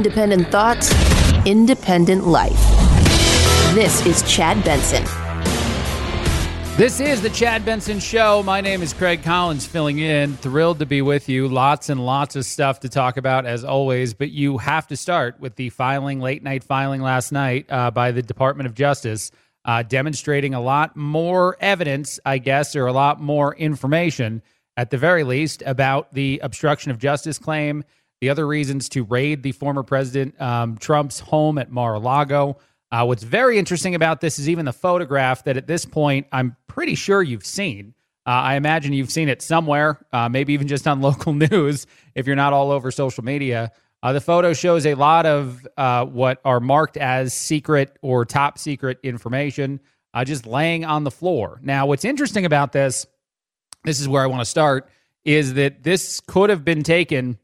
Independent thoughts, independent life. This is Chad Benson. This is the Chad Benson Show. My name is Craig Collins, filling in. Thrilled to be with you. Lots and lots of stuff to talk about, as always. But you have to start with the filing, late night filing last night uh, by the Department of Justice, uh, demonstrating a lot more evidence, I guess, or a lot more information, at the very least, about the obstruction of justice claim, the other reasons to raid the former President um, Trump's home at Mar a Lago. Uh, what's very interesting about this is even the photograph that at this point I'm pretty sure you've seen. Uh, I imagine you've seen it somewhere, uh, maybe even just on local news if you're not all over social media. Uh, the photo shows a lot of uh, what are marked as secret or top secret information uh, just laying on the floor. Now, what's interesting about this, this is where I want to start, is that this could have been taken,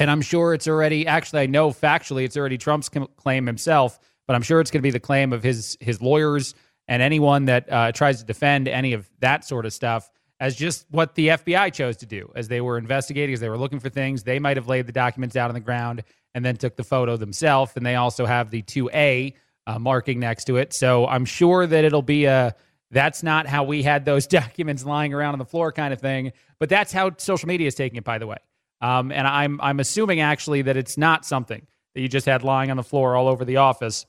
and I'm sure it's already, actually, I know factually it's already Trump's claim himself but I'm sure it's going to be the claim of his his lawyers and anyone that uh, tries to defend any of that sort of stuff as just what the FBI chose to do as they were investigating, as they were looking for things. They might have laid the documents out on the ground and then took the photo themselves, and they also have the 2A uh, marking next to it. So I'm sure that it'll be a that's not how we had those documents lying around on the floor kind of thing, but that's how social media is taking it, by the way. Um, and I'm I'm assuming actually that it's not something that you just had lying on the floor all over the office.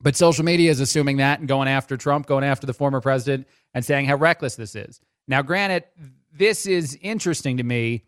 But social media is assuming that and going after Trump, going after the former president, and saying how reckless this is. Now, granted, this is interesting to me.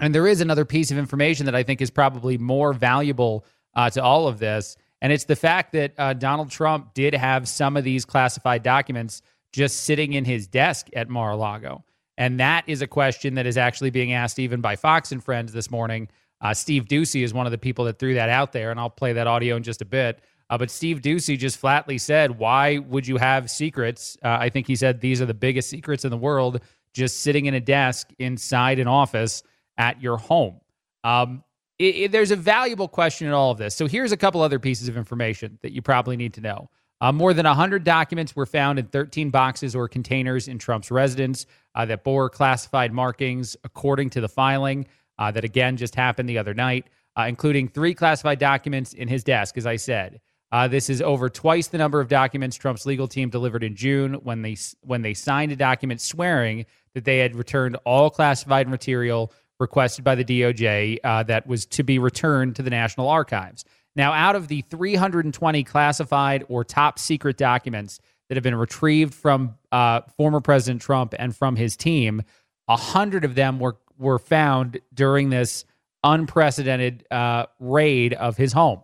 And there is another piece of information that I think is probably more valuable uh, to all of this. And it's the fact that uh, Donald Trump did have some of these classified documents just sitting in his desk at Mar a Lago. And that is a question that is actually being asked even by Fox and Friends this morning. Uh, Steve Doocy is one of the people that threw that out there, and I'll play that audio in just a bit. Uh, but Steve Doocy just flatly said, "Why would you have secrets?" Uh, I think he said these are the biggest secrets in the world, just sitting in a desk inside an office at your home. Um, it, it, there's a valuable question in all of this. So here's a couple other pieces of information that you probably need to know. Uh, more than 100 documents were found in 13 boxes or containers in Trump's residence uh, that bore classified markings, according to the filing uh, that again just happened the other night, uh, including three classified documents in his desk, as I said. Uh, this is over twice the number of documents Trump's legal team delivered in June when they when they signed a document swearing that they had returned all classified material requested by the DOJ uh, that was to be returned to the National Archives. Now, out of the 320 classified or top secret documents that have been retrieved from uh, former President Trump and from his team, a hundred of them were were found during this unprecedented uh, raid of his home.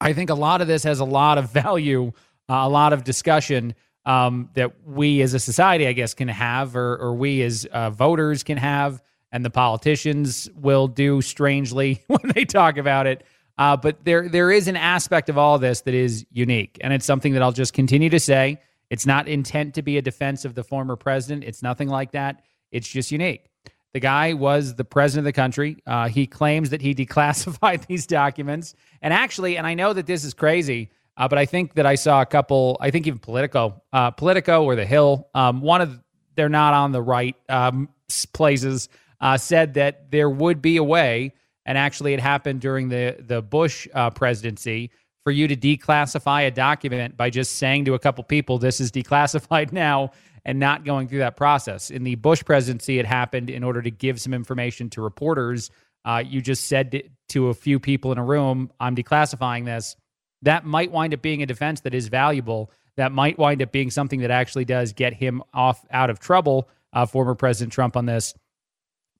I think a lot of this has a lot of value, uh, a lot of discussion um, that we as a society, I guess, can have, or, or we as uh, voters can have, and the politicians will do strangely when they talk about it. Uh, but there, there is an aspect of all of this that is unique, and it's something that I'll just continue to say. It's not intent to be a defense of the former president. It's nothing like that. It's just unique. The guy was the president of the country. Uh, he claims that he declassified these documents. And actually, and I know that this is crazy, uh, but I think that I saw a couple, I think even Politico, uh, Politico or The Hill, um, one of, they're not on the right um, places, uh, said that there would be a way, and actually it happened during the, the Bush uh, presidency, for you to declassify a document by just saying to a couple people, this is declassified now, and not going through that process. In the Bush presidency, it happened in order to give some information to reporters. Uh, you just said to a few people in a room, I'm declassifying this. That might wind up being a defense that is valuable. That might wind up being something that actually does get him off out of trouble, uh, former President Trump, on this.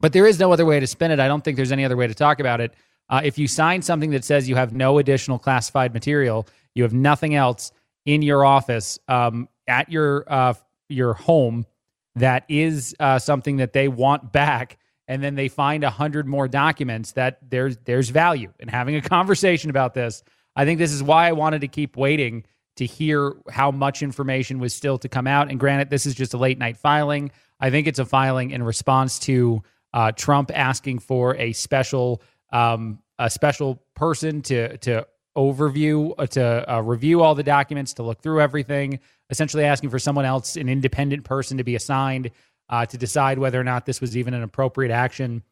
But there is no other way to spin it. I don't think there's any other way to talk about it. Uh, if you sign something that says you have no additional classified material, you have nothing else in your office um, at your uh, your home that is uh, something that they want back and then they find a hundred more documents that there's there's value in having a conversation about this i think this is why i wanted to keep waiting to hear how much information was still to come out and granted this is just a late night filing i think it's a filing in response to uh, trump asking for a special um, a special person to to overview uh, to uh, review all the documents to look through everything essentially asking for someone else an independent person to be assigned uh, to decide whether or not this was even an appropriate action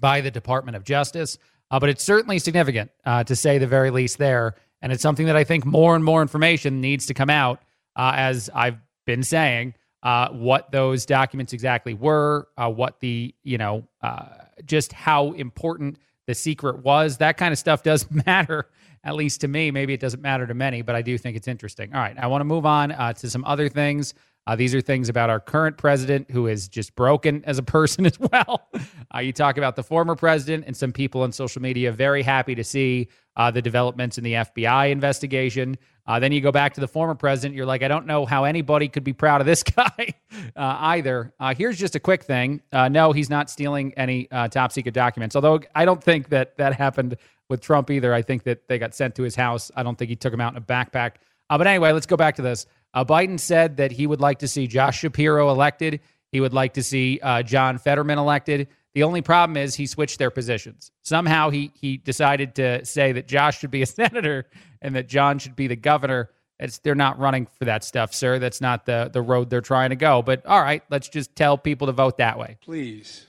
by the department of justice uh, but it's certainly significant uh, to say the very least there. And it's something that I think more and more information needs to come out, uh, as I've been saying, uh, what those documents exactly were, uh, what the, you know, uh, just how important the secret was. That kind of stuff does matter, at least to me. Maybe it doesn't matter to many, but I do think it's interesting. All right, I want to move on to some other things. Uh, these are things about our current president who is just broken as a person as well. Uh, you talk about the former president and some people on social media very happy to see uh, the developments in the FBI investigation. Uh, then you go back to the former president. You're like, I don't know how anybody could be proud of this guy uh, either. Uh, here's just a quick thing. no, he's not stealing any top secret documents. Although I don't think that that happened with Trump either. I think that they got sent to his house. I don't think he took them out in a backpack. but anyway, let's go back to this. Uh, Biden said that he would like to see Josh Shapiro elected. He would like to see uh, John Fetterman elected. The only problem is he switched their positions. Somehow he he decided to say that Josh should be a senator and that John should be the governor. It's, they're not running for that stuff, sir. That's not the the road they're trying to go. But all right, let's just tell people to vote that way. Please,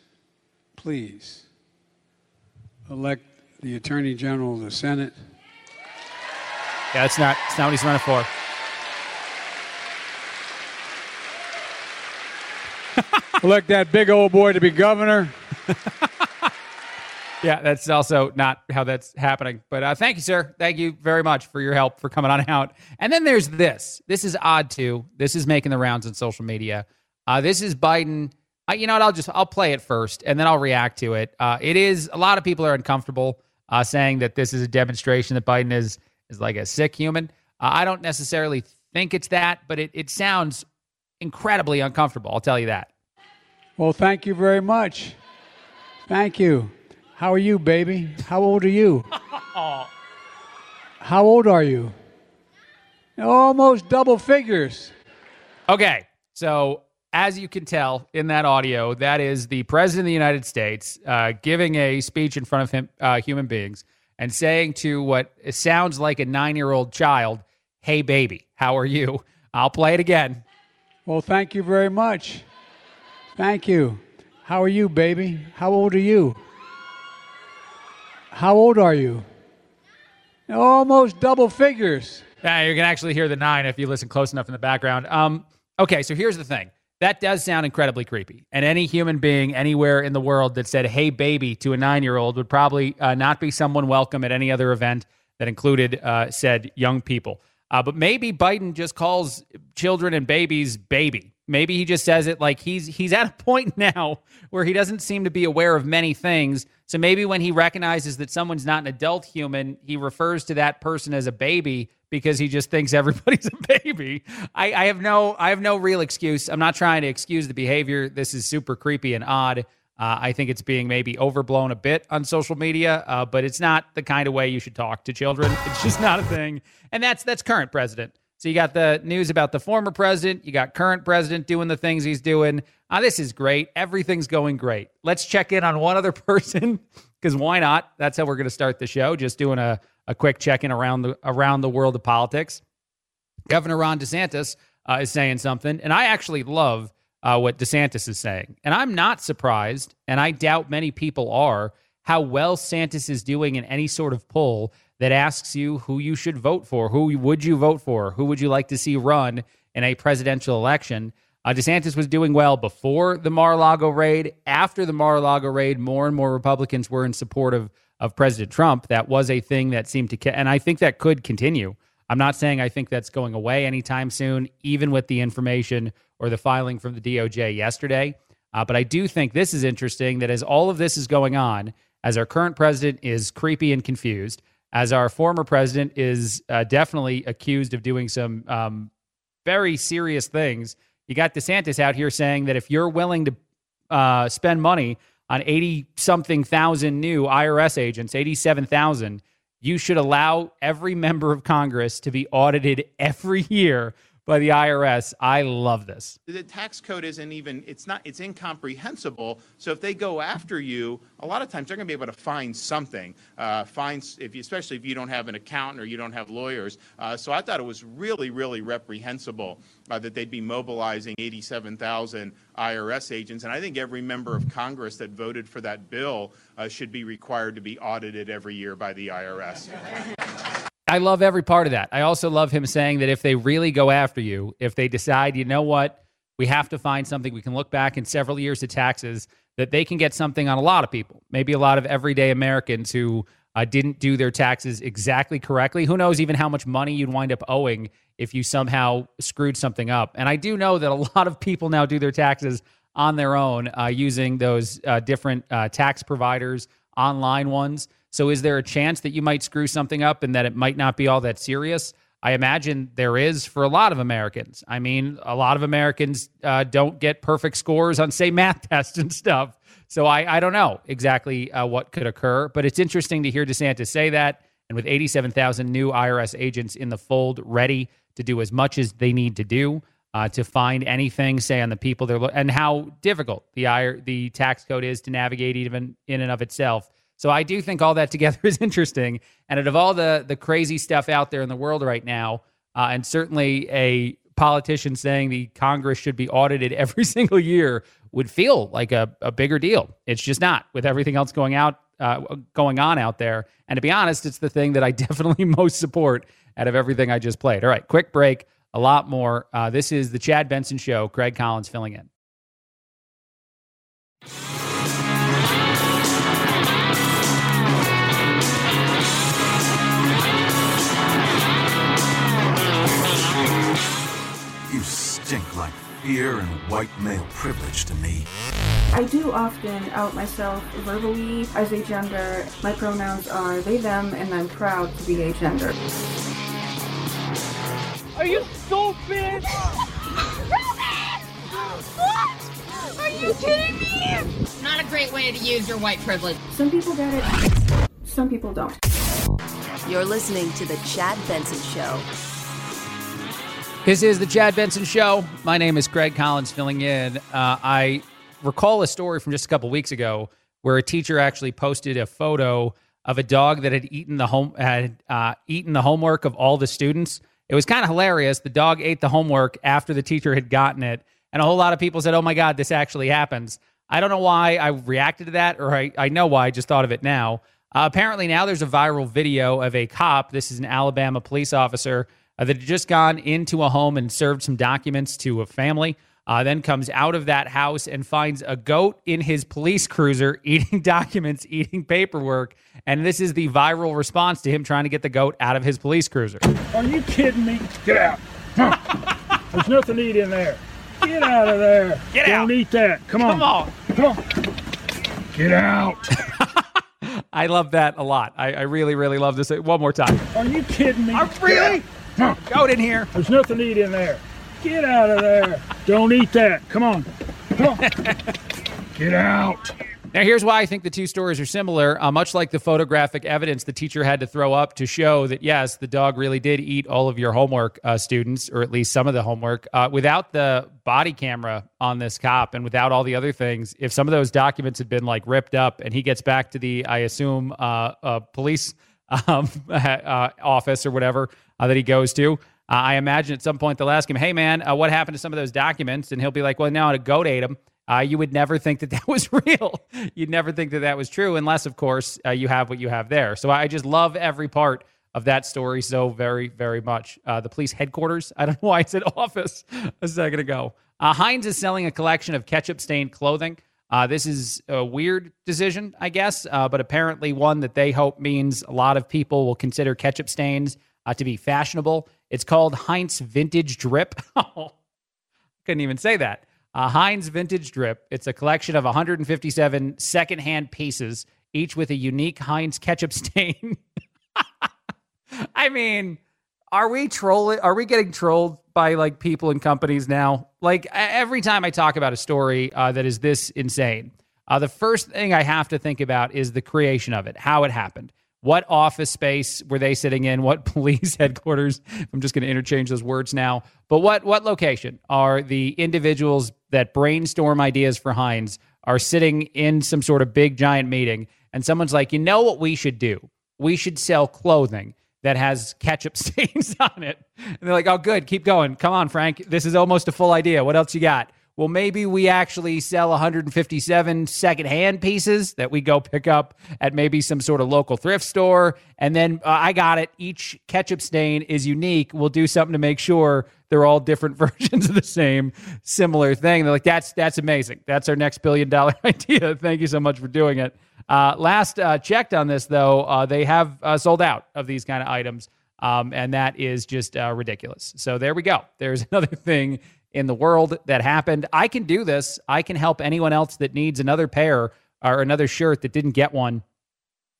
please elect the Attorney General of the Senate. Yeah, that's not, that's not what he's running for. elect that big old boy to be governor. yeah, that's also not how that's happening. But uh, thank you, sir. Thank you very much for your help for coming on out. And then there's this. This is odd too. This is making the rounds on social media. Uh, this is Biden. Uh, you know what? I'll just I'll play it first and then I'll react to it. Uh, it is a lot of people are uncomfortable uh, saying that this is a demonstration that Biden is is like a sick human. Uh, I don't necessarily think it's that, but it it sounds incredibly uncomfortable. I'll tell you that. Well, thank you very much. Thank you. How are you, baby? How old are you? How old are you? Almost double figures. Okay, so as you can tell in that audio, that is the president of the United States uh, giving a speech in front of him, uh, human beings and saying to what sounds like a nine year old child, Hey, baby, how are you? I'll play it again. Well, thank you very much. Thank you. How are you, baby? How old are you? How old are you? Almost double figures. Yeah, you can actually hear the nine if you listen close enough in the background. Um, okay, so here's the thing. That does sound incredibly creepy. And any human being anywhere in the world that said, hey, baby, to a nine year old would probably uh, not be someone welcome at any other event that included uh, said young people. Uh, but maybe Biden just calls children and babies baby. Maybe he just says it like he's he's at a point now where he doesn't seem to be aware of many things. So maybe when he recognizes that someone's not an adult human, he refers to that person as a baby because he just thinks everybody's a baby. I, I have no I have no real excuse. I'm not trying to excuse the behavior. This is super creepy and odd. Uh, I think it's being maybe overblown a bit on social media, uh, but it's not the kind of way you should talk to children. It's just not a thing, and that's that's current president. So you got the news about the former president, you got current president doing the things he's doing. Uh, this is great. Everything's going great. Let's check in on one other person because why not? That's how we're going to start the show. Just doing a, a quick check in around the around the world of politics. Governor Ron DeSantis uh, is saying something, and I actually love uh, what DeSantis is saying, and I'm not surprised, and I doubt many people are how well Santis is doing in any sort of poll that asks you who you should vote for. Who would you vote for? Who would you like to see run in a presidential election? Uh, DeSantis was doing well before the Mar a Lago raid. After the Mar a Lago raid, more and more Republicans were in support of, of President Trump. That was a thing that seemed to, and I think that could continue. I'm not saying I think that's going away anytime soon, even with the information or the filing from the DOJ yesterday. Uh, but I do think this is interesting that as all of this is going on, as our current president is creepy and confused, as our former president is uh, definitely accused of doing some um, very serious things. You got DeSantis out here saying that if you're willing to uh, spend money on 80 something thousand new IRS agents, 87,000, you should allow every member of Congress to be audited every year by the IRS. I love this. The tax code isn't even, it's not, it's incomprehensible. So if they go after you, a lot of times they're going to be able to find something. Uh, find, if you, especially if you don't have an accountant or you don't have lawyers. Uh, so I thought it was really, really reprehensible uh, that they'd be mobilizing 87,000 IRS agents. And I think every member of Congress that voted for that bill uh, should be required to be audited every year by the IRS. I love every part of that. I also love him saying that if they really go after you, if they decide, you know what, we have to find something, we can look back in several years of taxes, that they can get something on a lot of people, maybe a lot of everyday Americans who uh, didn't do their taxes exactly correctly. Who knows even how much money you'd wind up owing if you somehow screwed something up. And I do know that a lot of people now do their taxes on their own uh, using those uh, different uh, tax providers, online ones. So, is there a chance that you might screw something up and that it might not be all that serious? I imagine there is for a lot of Americans. I mean, a lot of Americans uh, don't get perfect scores on, say, math tests and stuff. So, I, I don't know exactly uh, what could occur, but it's interesting to hear DeSantis say that. And with 87,000 new IRS agents in the fold, ready to do as much as they need to do uh, to find anything, say, on the people they're lo- and how difficult the IR, the tax code is to navigate, even in and of itself. So I do think all that together is interesting. And out of all the the crazy stuff out there in the world right now, uh, and certainly a politician saying the Congress should be audited every single year would feel like a, a bigger deal. It's just not with everything else going out uh, going on out there. And to be honest, it's the thing that I definitely most support out of everything I just played. All right, quick break. A lot more. Uh, this is the Chad Benson Show. Craig Collins filling in. Fear and white male privilege to me. I do often out myself verbally as agender. My pronouns are they, them, and I'm proud to be agender. Are you stupid? what? Are you kidding me? Not a great way to use your white privilege. Some people get it, some people don't. You're listening to The Chad Benson Show. This is the Chad Benson Show. My name is Craig Collins, filling in. Uh, I recall a story from just a couple weeks ago where a teacher actually posted a photo of a dog that had eaten the home had uh, eaten the homework of all the students. It was kind of hilarious. The dog ate the homework after the teacher had gotten it, and a whole lot of people said, "Oh my God, this actually happens." I don't know why I reacted to that, or I, I know why. I just thought of it now. Uh, apparently, now there's a viral video of a cop. This is an Alabama police officer uh, that had just gone into a home and served some documents to a family. Uh, then comes out of that house and finds a goat in his police cruiser eating documents, eating paperwork. And this is the viral response to him trying to get the goat out of his police cruiser. Are you kidding me? Get out. Huh. There's nothing to eat in there. Get out of there. Get out! Don't eat that. Come on. Come on. Come on. Get out. I love that a lot. I, I really, really love this. One more time. Are you kidding me? Uh, really? Huh. Goat in here. There's nothing to eat in there. Get out of there. Don't eat that. Come on. Come on. Get out. Now, here's why I think the two stories are similar. Uh, much like the photographic evidence the teacher had to throw up to show that, yes, the dog really did eat all of your homework, uh, students, or at least some of the homework. Uh, without the body camera on this cop and without all the other things, if some of those documents had been like ripped up and he gets back to the, I assume, uh, uh, police um, uh, office or whatever that he goes to, I imagine at some point they'll ask him, hey, man, what happened to some of those documents? And he'll be like, well, now a goat ate them uh, you would never think that that was real. You'd never think that that was true, unless, of course, uh, you have what you have there. So I just love every part of that story so very, very much. Uh, the police headquarters, I don't know why I said office a second ago. Uh, Heinz is selling a collection of ketchup stained clothing. Uh, this is a weird decision, I guess, uh, but apparently one that they hope means a lot of people will consider ketchup stains to be fashionable. It's called Heinz Vintage Drip. couldn't even say that. Uh, Heinz Vintage Drip. It's a collection of 157 secondhand pieces, each with a unique Heinz ketchup stain. I mean, are we trolling? Are we getting trolled by like people and companies now? Like every time I talk about a story uh, that is this insane, uh, the first thing I have to think about is the creation of it, how it happened. What office space were they sitting in? What police headquarters? I'm just going to interchange those words now. But what what location are the individuals that brainstorm ideas for Heinz are sitting in some sort of big giant meeting and someone's like, "You know what we should do? We should sell clothing that has ketchup stains on it." And they're like, "Oh good, keep going. Come on, Frank. This is almost a full idea. What else you got?" Well, maybe we actually sell 157 secondhand pieces that we go pick up at maybe some sort of local thrift store. And then uh, I got it. Each ketchup stain is unique. We'll do something to make sure they're all different versions of the same similar thing. They're like, that's that's amazing. That's our next billion dollar idea. Thank you so much for doing it. Uh, last uh, checked on this though, uh, they have uh, sold out of these kind of items. Um, and that is just uh, ridiculous. So there we go. There's another thing in the world that happened. I can do this. I can help anyone else that needs another pair or another shirt that didn't get one.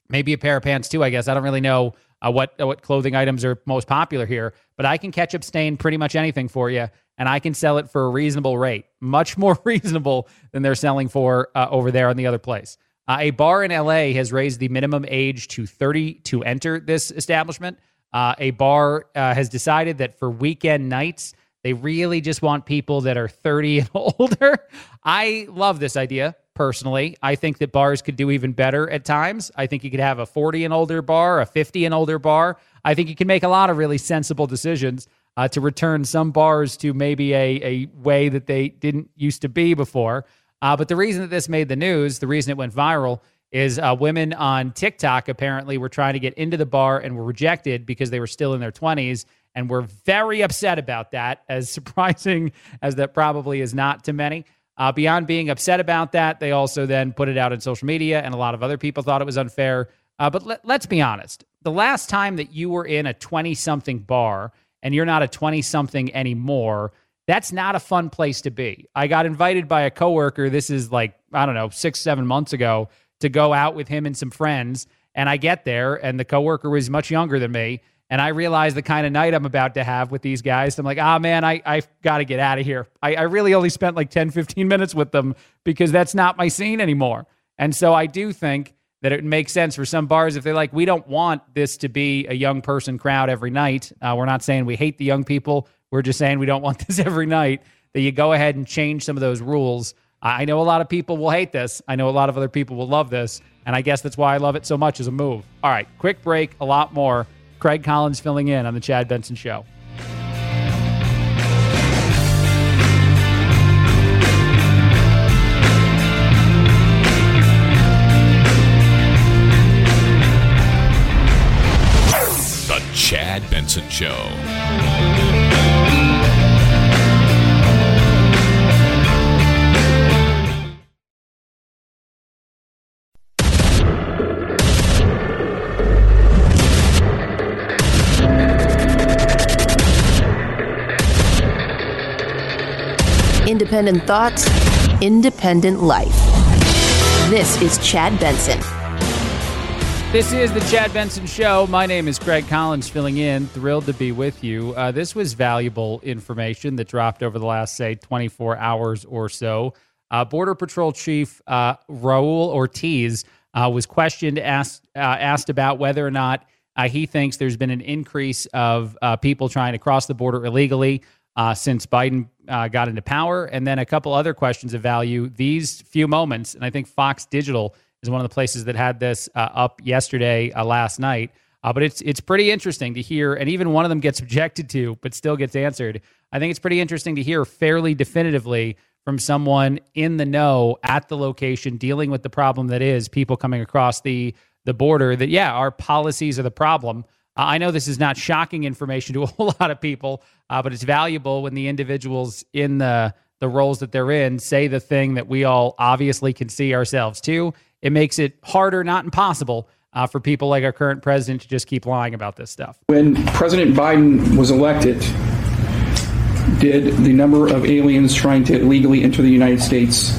Maybe a pair of pants too. I guess I don't really know uh, what uh, what clothing items are most popular here, but I can catch up stain pretty much anything for you, and I can sell it for a reasonable rate, much more reasonable than they're selling for uh, over there on the other place. Uh, a bar in LA has raised the minimum age to 30 to enter this establishment. Uh, a bar uh, has decided that for weekend nights they really just want people that are 30 and older. I love this idea personally. I think that bars could do even better at times. I think you could have a 40 and older bar, a 50 and older bar. I think you can make a lot of really sensible decisions uh, to return some bars to maybe a, a way that they didn't used to be before. Uh, but the reason that this made the news, the reason it went viral, is uh, women on TikTok apparently were trying to get into the bar and were rejected because they were still in their 20s and we're very upset about that, as surprising as that probably is not to many. Uh, beyond being upset about that, they also then put it out on social media, and a lot of other people thought it was unfair. Uh, but let, let's be honest the last time that you were in a 20 something bar and you're not a 20 something anymore, that's not a fun place to be. I got invited by a coworker, this is like, I don't know, six, seven months ago, to go out with him and some friends. And I get there, and the coworker was much younger than me and I realize the kind of night I'm about to have with these guys. I'm like, ah, oh, man, I, I've got to get out of here. I, I really only spent like 10, 15 minutes with them because that's not my scene anymore. And so I do think that it makes sense for some bars if they're like, we don't want this to be a young person crowd every night. Uh, we're not saying we hate the young people. We're just saying we don't want this every night. That you go ahead and change some of those rules. I know a lot of people will hate this. I know a lot of other people will love this. And I guess that's why I love it so much as a move. All right, quick break, a lot more. Craig Collins filling in on The Chad Benson Show. The Chad Benson Show. Independent thoughts, independent life. This is Chad Benson. This is the Chad Benson Show. My name is Craig Collins, filling in. Thrilled to be with you. Uh, this was valuable information that dropped over the last, say, 24 hours or so. Uh, Border Patrol Chief uh, Raul Ortiz uh, was questioned, asked, uh, asked about whether or not uh, he thinks there's been an increase of people trying to cross the border illegally since Biden uh, got into power. And then a couple other questions of value. These few moments, and I think Fox Digital is one of the places that had this uh, up yesterday, uh, last night. Uh, but it's it's pretty interesting to hear, and even one of them gets objected to, but still gets answered. I think it's pretty interesting to hear fairly definitively from someone in the know at the location dealing with the problem that is people coming across the the border. That yeah, our policies are the problem. Uh, I know this is not shocking information to a whole lot of people, uh, but it's valuable when the individuals in the the roles that they're in say the thing that we all obviously can see ourselves to. It makes it harder, not impossible, uh, for people like our current president to just keep lying about this stuff. When President Biden was elected, did the number of aliens trying to illegally enter the United States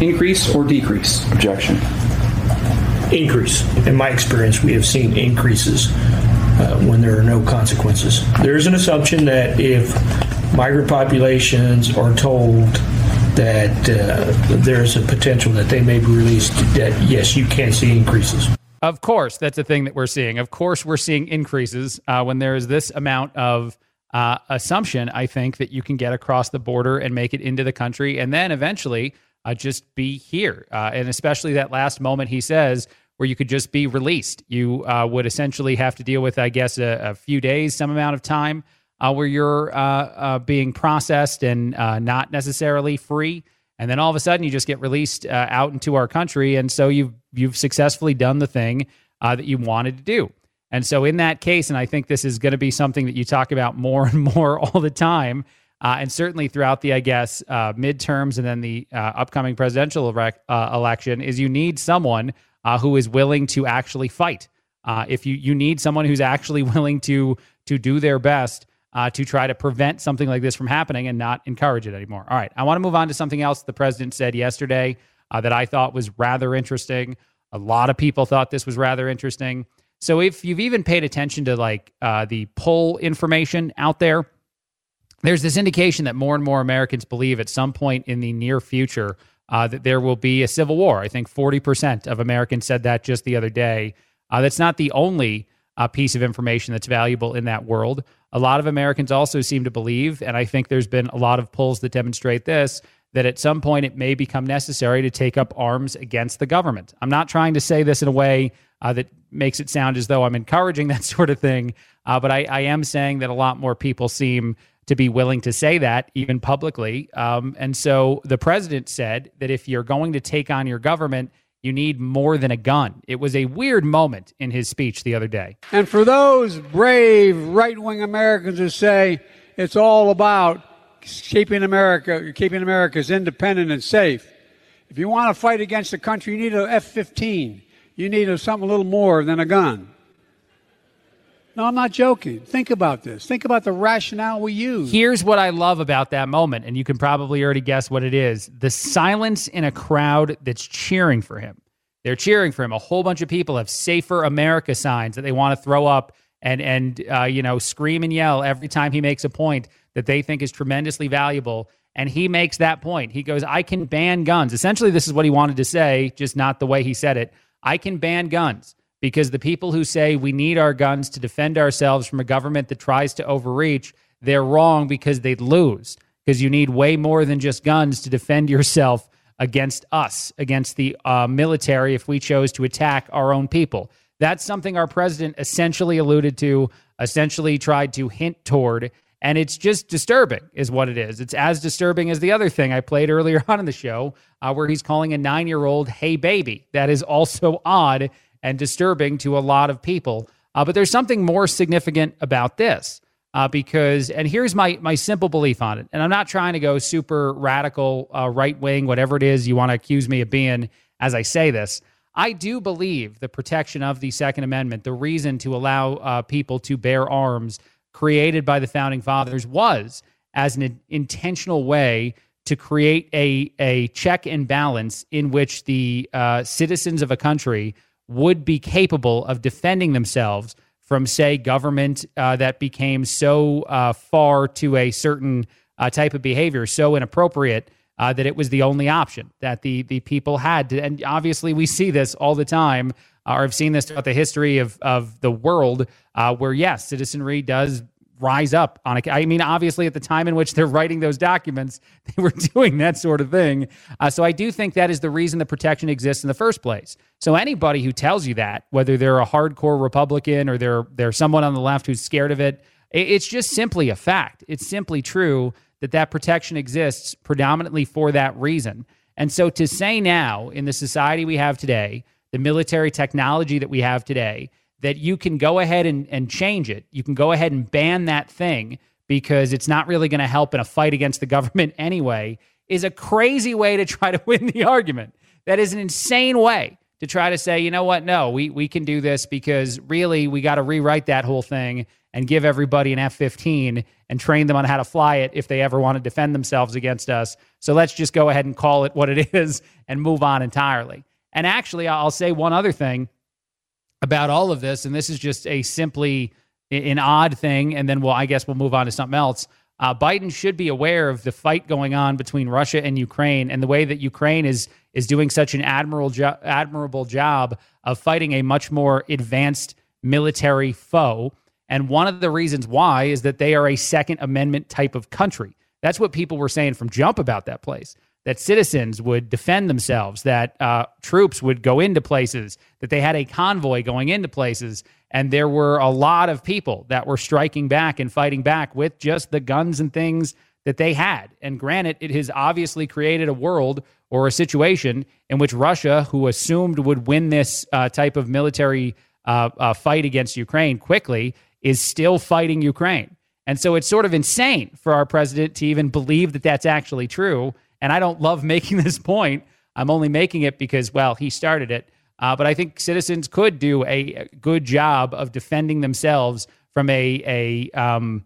increase or decrease? Objection. Increase. In my experience, we have seen increases uh, when there are no consequences. There's an assumption that if migrant populations are told that uh, there's a potential that they may be released, that yes, you can see increases. Of course, that's a thing that we're seeing. Of course, we're seeing increases uh, when there is this amount of uh, assumption, I think, that you can get across the border and make it into the country and then eventually uh, just be here. Uh, and especially that last moment he says, where you could just be released. You uh, would essentially have to deal with, I guess, a, a few days, some amount of time uh, where you're uh, uh, being processed and not necessarily free. And then all of a sudden, you just get released out into our country, and so you've you've successfully done the thing that you wanted to do. And so, in that case, and I think this is going to be something that you talk about more and more all the time, uh, and certainly throughout the, I guess, uh, midterms and then the uh, upcoming presidential uh, election, is you need someone uh, who is willing to actually fight. Uh, if you you need someone who's actually willing to to do their best to try to prevent something like this from happening and not encourage it anymore. All right, I want to move on to something else the president said yesterday that I thought was rather interesting. A lot of people thought this was rather interesting. So if you've even paid attention to like the poll information out there there's this indication that more and more Americans believe at some point in the near future uh, that there will be a civil war. I think 40% of Americans said that just the other day. Uh, that's not the only uh, piece of information that's valuable in that world. A lot of Americans also seem to believe, and I think there's been a lot of polls that demonstrate this, that at some point it may become necessary to take up arms against the government. I'm not trying to say this in a way uh, that makes it sound as though I'm encouraging that sort of thing, uh, but I, I am saying that a lot more people seem to be willing to say that even publicly. Um, and so the president said that if you're going to take on your government, you need more than a gun. It was a weird moment in his speech the other day. And for those brave right wing Americans who say it's all about keeping America, keeping America's independent and safe, if you want to fight against the country, you need an F 15. You need something a little more than a gun. No, I'm not joking. Think about this. Think about the rationale we use. Here's what I love about that moment, and you can probably already guess what it is the silence in a crowd that's cheering for him. They're cheering for him. A whole bunch of people have Safer America signs that they want to throw up and, and uh, you know, scream and yell every time he makes a point that they think is tremendously valuable. And he makes that point. He goes, I can ban guns. Essentially, this is what he wanted to say, just not the way he said it. I can ban guns because the people who say we need our guns to defend ourselves from a government that tries to overreach, they're wrong because they'd lose. Because you need way more than just guns to defend yourself against us, against the uh, military, if we chose to attack our own people. That's something our president essentially alluded to, essentially tried to hint toward. And it's just disturbing, is what it is. It's as disturbing as the other thing I played earlier on in the show, uh, where he's calling a nine year old, hey, baby. That is also odd and disturbing to a lot of people. Uh, but there's something more significant about this uh, because, and here's my my simple belief on it. And I'm not trying to go super radical, uh, right wing, whatever it is you want to accuse me of being as I say this. I do believe the protection of the Second Amendment, the reason to allow uh, people to bear arms, created by the founding fathers, was as an intentional way to create a a check and balance in which the uh, citizens of a country would be capable of defending themselves from, say, government uh, that became so uh, far to a certain uh, type of behavior, so inappropriate uh, that it was the only option that the the people had. To, and obviously, we see this all the time, uh, or have seen this throughout the history of of the world, uh, where yes, citizenry does rise up on a. I mean, obviously, at the time in which they're writing those documents, they were doing that sort of thing. Uh, so I do think that is the reason the protection exists in the first place. So anybody who tells you that, whether they're a hardcore Republican or they're they're someone on the left who's scared of it, it's just simply a fact. It's simply true that that protection exists predominantly for that reason. And so to say now in the society we have today, the military technology that we have today that you can go ahead and, and change it. You can go ahead and ban that thing because it's not really going to help in a fight against the government anyway, is a crazy way to try to win the argument. That is an insane way to try to say, you know what, no, we, we can do this because really we got to rewrite that whole thing and give everybody an F 15 and train them on how to fly it if they ever want to defend themselves against us. So let's just go ahead and call it what it is and move on entirely. And actually, I'll say one other thing about all of this, and this is just a simply an odd thing, and then well, I guess we'll move on to something else. Uh, Biden should be aware of the fight going on between Russia and Ukraine and the way that Ukraine is is doing such an admirable jo- admirable job of fighting a much more advanced military foe. And one of the reasons why is that they are a Second Amendment type of country. That's what people were saying from jump about that place. That citizens would defend themselves, that uh, troops would go into places, that they had a convoy going into places. And there were a lot of people that were striking back and fighting back with just the guns and things that they had. And granted, it has obviously created a world or a situation in which Russia, who assumed would win this uh, type of military uh, uh, fight against Ukraine quickly, is still fighting Ukraine. And so it's sort of insane for our president to even believe that that's actually true. And I don't love making this point. I'm only making it because, well, he started it. Uh, but I think citizens could do a good job of defending themselves from a a, um,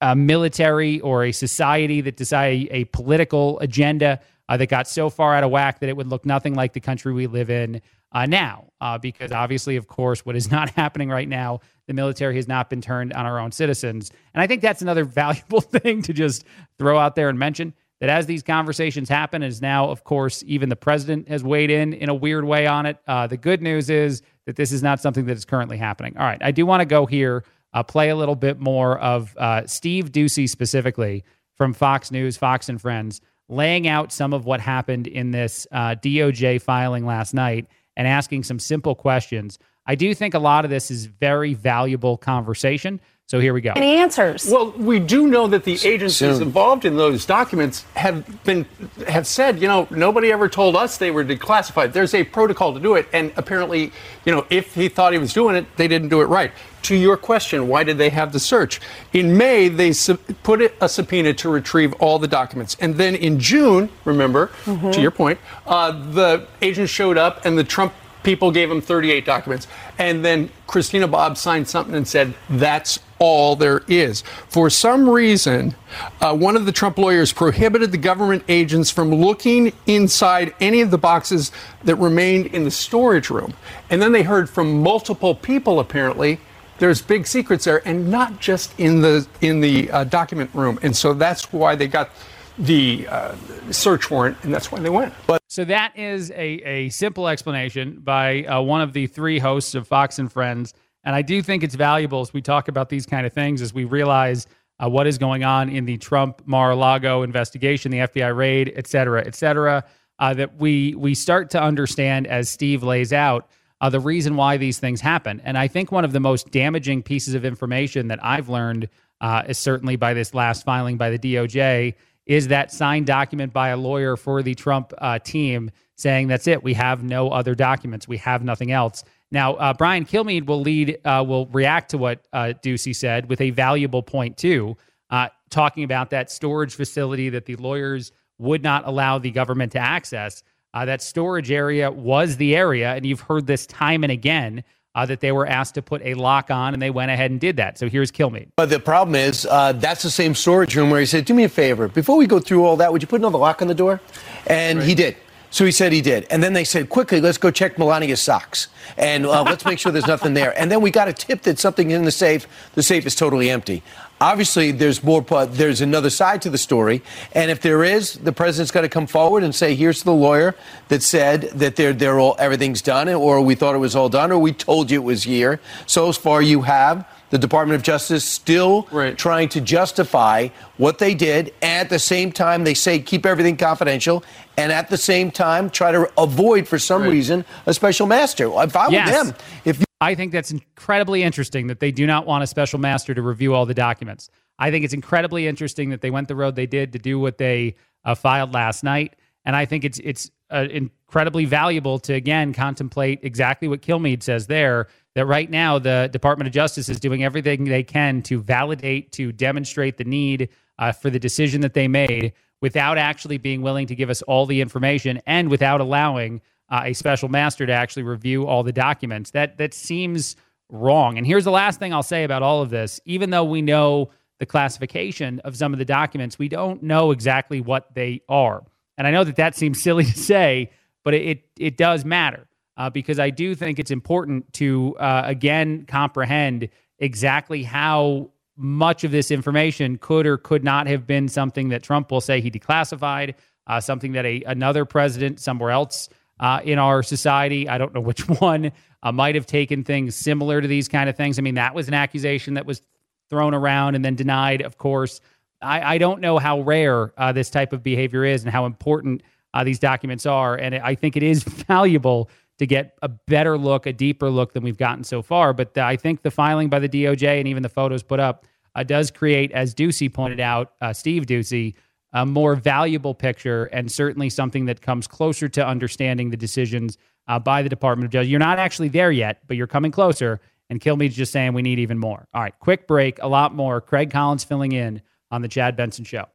a military or a society that decide a political agenda uh, that got so far out of whack that it would look nothing like the country we live in uh, now. Uh, because obviously, of course, what is not happening right now, the military has not been turned on our own citizens. And I think that's another valuable thing to just throw out there and mention that as these conversations happen, is now, of course, even the president has weighed in in a weird way on it. Uh, the good news is that this is not something that is currently happening. All right, I do want to go here, uh, play a little bit more of uh, Steve Doocy specifically from Fox News, Fox and Friends, laying out some of what happened in this uh, DOJ filing last night and asking some simple questions. I do think a lot of this is very valuable conversation. So here we go. Any answers? Well, we do know that the agencies Soon. involved in those documents have been have said, you know, nobody ever told us they were declassified. There's a protocol to do it, and apparently, you know, if he thought he was doing it, they didn't do it right. To your question, why did they have the search? In May, they su- put a subpoena to retrieve all the documents, and then in June, remember, mm-hmm. to your point, uh, the agent showed up, and the Trump people gave him 38 documents. And then Christina Bobb signed something and said, that's all there is. For some reason, uh, one of the Trump lawyers prohibited the government agents from looking inside any of the boxes that remained in the storage room. And then they heard from multiple people, apparently. There's big secrets there, and not just in the in the uh, document room, and so that's why they got the uh, search warrant, and that's why they went. But so that is a, a simple explanation by uh, one of the three hosts of Fox and Friends, and I do think it's valuable as we talk about these kind of things, as we realize uh, what is going on in the Trump Mar-a-Lago investigation, the FBI raid, et cetera, et cetera, uh, that we we start to understand as Steve lays out. Uh, the reason why these things happen. And I think one of the most damaging pieces of information that I've learned uh, is certainly by this last filing by the DOJ is that signed document by a lawyer for the Trump uh, team saying that's it. We have no other documents. We have nothing else. Now, uh, Brian Kilmeade will lead, uh, will react to what uh, Doocy said with a valuable point too, uh, talking about that storage facility that the lawyers would not allow the government to access. Uh, that storage area was the area, and you've heard this time and again uh, that they were asked to put a lock on, and they went ahead and did that. So here's Kilmeade. But the problem is, uh, that's the same storage room where he said, "Do me a favor, before we go through all that, would you put another lock on the door?" And right. he did. So he said he did. And then they said, quickly, let's go check Melania's socks. And uh, let's make sure there's nothing there. And then we got a tip that something in the safe, the safe is totally empty. Obviously, there's more. There's another side to the story, and if there is, the president's got to come forward and say, "Here's the lawyer that said that they're, they're all everything's done, or we thought it was all done, or we told you it was here." So as far you have the Department of Justice still right. trying to justify what they did. At the same time, they say keep everything confidential. And at the same time, try to avoid, for some right. reason, a special master. If I yes. were them, if you- I think that's incredibly interesting that they do not want a special master to review all the documents. I think it's incredibly interesting that they went the road they did to do what they uh, filed last night. And I think it's it's uh, incredibly valuable to again contemplate exactly what Kilmeade says there that right now the Department of Justice is doing everything they can to validate, to demonstrate the need uh, for the decision that they made without actually being willing to give us all the information and without allowing uh, a special master to actually review all the documents. That that seems wrong. And here's the last thing I'll say about all of this. Even though we know the classification of some of the documents, we don't know exactly what they are. And I know that that seems silly to say, but it it, it does matter uh, because I do think it's important to, uh, again, comprehend exactly how much of this information could or could not have been something that Trump will say he declassified, uh, something that a another president somewhere else uh, in our society, I don't know which one, uh, might have taken things similar to these kind of things. I mean, that was an accusation that was thrown around and then denied, of course. I, I don't know how rare uh, this type of behavior is and how important these documents are. And I think it is valuable to get a better look, a deeper look than we've gotten so far. But I think the filing by the DOJ and even the photos put up uh, does create, as Doocy pointed out, uh, Steve Doocy, a more valuable picture and certainly something that comes closer to understanding the decisions uh, by the Department of Justice. You're not actually there yet, but you're coming closer. And Kilmeade's just saying we need even more. All right, quick break, a lot more. Craig Collins filling in on the Chad Benson Show.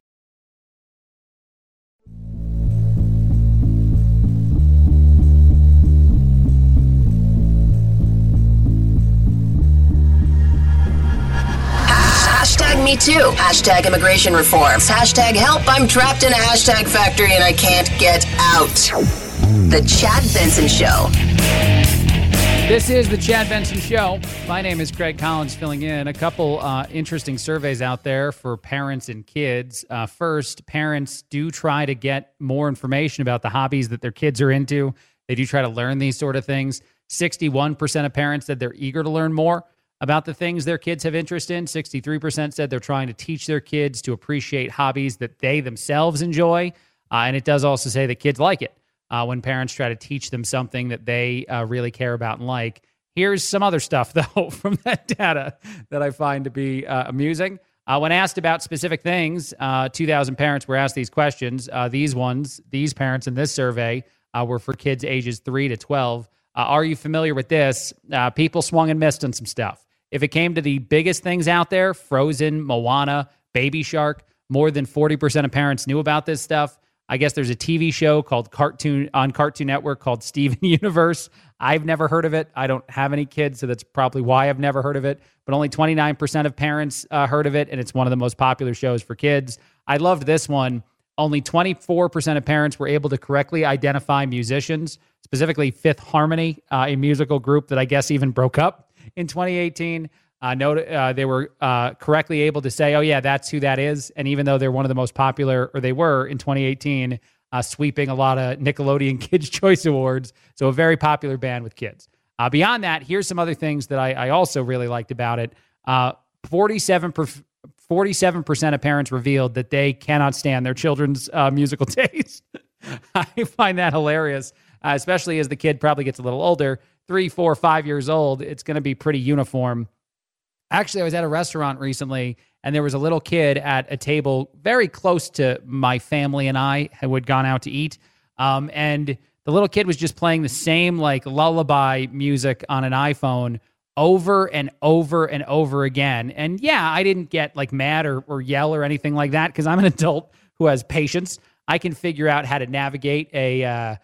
Me too. Hashtag immigration reforms. Hashtag help. I'm trapped in a hashtag factory and I can't get out. The Chad Benson Show. This is the Chad Benson Show. My name is Craig Collins, filling in a couple uh, interesting surveys out there for parents and kids. Uh, first, parents do try to get more information about the hobbies that their kids are into. They do try to learn these sort of things. 61% of parents said they're eager to learn more about the things their kids have interest in. 63% said they're trying to teach their kids to appreciate hobbies that they themselves enjoy. Uh, and it does also say that kids like it uh, when parents try to teach them something that they uh, really care about and like. Here's some other stuff, though, from that data that I find to be uh, amusing. Uh, when asked about specific things, uh, 2,000 parents were asked these questions. these ones, these parents in this survey, were for kids ages 3 to 12. are you familiar with this? people swung and missed on some stuff. If it came to the biggest things out there, Frozen, Moana, Baby Shark, more than 40% of parents knew about this stuff. I guess there's a TV show called Cartoon on Cartoon Network called Steven Universe. I've never heard of it. I don't have any kids, so that's probably why I've never heard of it. But only 29% of parents uh, heard of it, and it's one of the most popular shows for kids. I loved this one. Only 24% of parents were able to correctly identify musicians, specifically Fifth Harmony, uh, a musical group that I guess even broke up in 2018. Uh, note, uh, they were uh, correctly able to say, oh, yeah, that's who that is. And even though they're one of the most popular, or they were in 2018, uh, sweeping a lot of Nickelodeon Kids' Choice Awards. So a very popular band with kids. Uh, beyond that, here's some other things that I, I also really liked about it. Uh, 47 47% of parents revealed that they cannot stand their children's musical taste. I find that hilarious, uh, especially as the kid probably gets a little older three, four, five years old, it's going to be pretty uniform. Actually, I was at a restaurant recently and there was a little kid at a table very close to my family and I who had gone out to eat. Um, and the little kid was just playing the same like lullaby music on an iPhone over and over and over again. And yeah, I didn't get like mad or, or yell or anything like that because I'm an adult who has patience. I can figure out how to navigate a uh,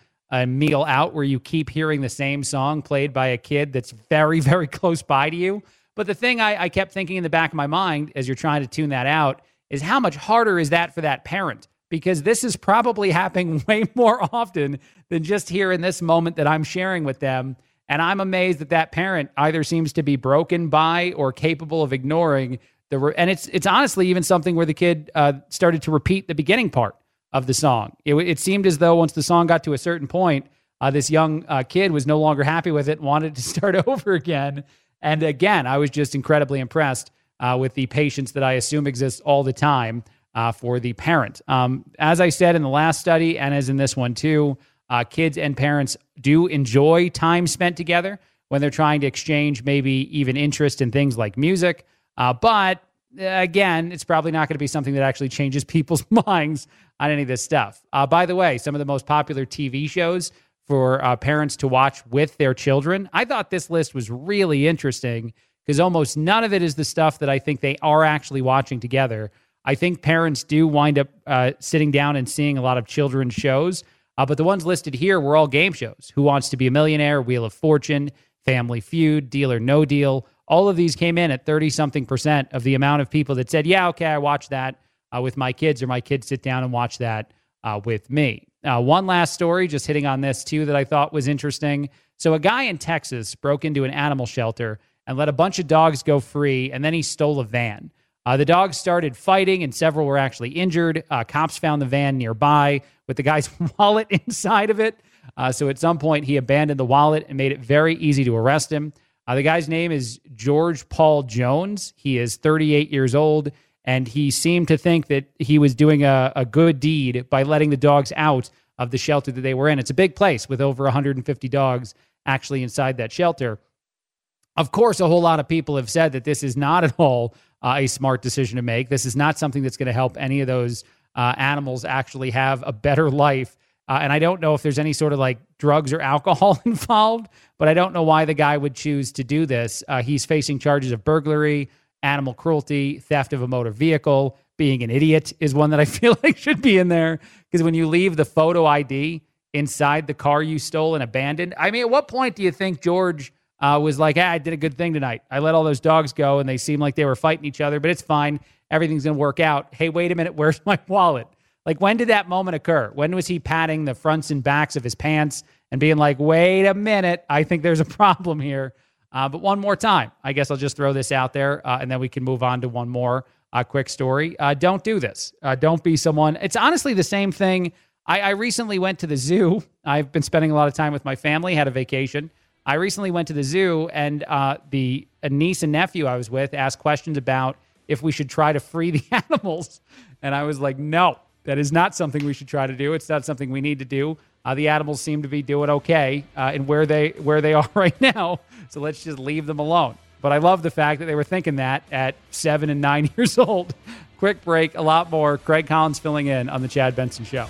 a meal out where you keep hearing the same song played by a kid that's very, very close by to you. But the thing I, I, kept thinking in the back of my mind as you're trying to tune that out is how much harder is that for that parent? Because this is probably happening way more often than just here in this moment that I'm sharing with them. And I'm amazed that that parent either seems to be broken by or capable of ignoring the. Re- and it's it's honestly even something where the kid uh, started to repeat the beginning part of the song. It, it seemed as though once the song got to a certain point, uh, this young uh, kid was no longer happy with it, wanted to start over again. And again, I was just incredibly impressed uh, with the patience that I assume exists all the time uh, for the parent. Um, as I said in the last study, and as in this one too, uh, kids and parents do enjoy time spent together when they're trying to exchange maybe even interest in things like music. Uh, but again, it's probably not going to be something that actually changes people's minds on any of this stuff. Uh, by the way, some of the most popular TV shows for uh, parents to watch with their children. I thought this list was really interesting because almost none of it is the stuff that I think they are actually watching together. I think parents do wind up uh, sitting down and seeing a lot of children's shows, uh, but the ones listed here were all game shows Who Wants to Be a Millionaire, Wheel of Fortune, Family Feud, Deal or No Deal. All of these came in at 30 something percent of the amount of people that said, Yeah, okay, I watch that uh, with my kids, or my kids sit down and watch that uh, with me. Uh, one last story, just hitting on this too, that I thought was interesting. So, a guy in Texas broke into an animal shelter and let a bunch of dogs go free, and then he stole a van. Uh, the dogs started fighting, and several were actually injured. Uh, cops found the van nearby with the guy's wallet inside of it. Uh, so at some point, he abandoned the wallet and made it very easy to arrest him. Uh, the guy's name is George Paul Jones. He is 38 years old, and he seemed to think that he was doing a, a good deed by letting the dogs out of the shelter that they were in. It's a big place with over 150 dogs actually inside that shelter. Of course, a whole lot of people have said that this is not at all uh, a smart decision to make. This is not something that's going to help any of those uh, animals actually have a better life. Uh, and I don't know if there's any sort of like drugs or alcohol involved, but I don't know why the guy would choose to do this. Uh, he's facing charges of burglary, animal cruelty, theft of a motor vehicle, being an idiot is one that I feel like should be in there. Because when you leave the photo ID inside the car you stole and abandoned, I mean, at what point do you think George uh, was like, ah, I did a good thing tonight. I let all those dogs go and they seemed like they were fighting each other, but it's fine. Everything's going to work out. Hey, wait a minute. Where's my wallet? Like, when did that moment occur? When was he patting the fronts and backs of his pants and being like, wait a minute, I think there's a problem here? Uh, but one more time, I guess I'll just throw this out there uh, and then we can move on to one more uh, quick story. Uh, don't do this. Uh, don't be someone. It's honestly the same thing. I, I recently went to the zoo. I've been spending a lot of time with my family, had a vacation. I recently went to the zoo, and uh, the a niece and nephew I was with asked questions about if we should try to free the animals. And I was like, no, that is not something we should try to do. It's not something we need to do. Uh, the animals seem to be doing okay uh, in where they where they are right now. So let's just leave them alone. But I love the fact that they were thinking that at seven and nine years old. Quick break, a lot more. Craig Collins filling in on the Chad Benson Show.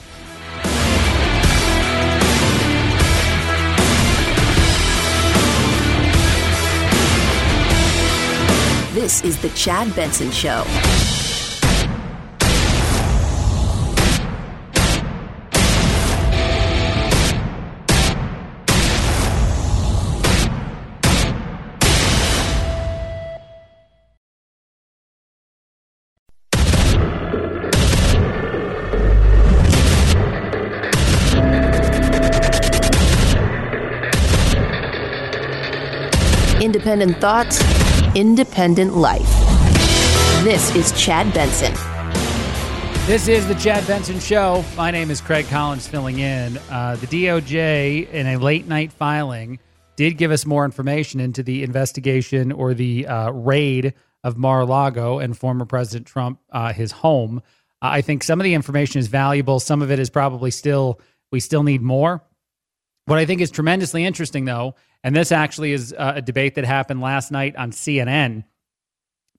This is the Chad Benson Show. Independent thoughts, independent life. This is Chad Benson. This is the Chad Benson Show. My name is Craig Collins filling in. Uh, the DOJ, in a late night filing, did give us more information into the investigation or the uh, raid of Mar a Lago and former President Trump, uh, his home. I think some of the information is valuable. Some of it is probably still, we still need more. What I think is tremendously interesting, though, and this actually is uh, a debate that happened last night on CNN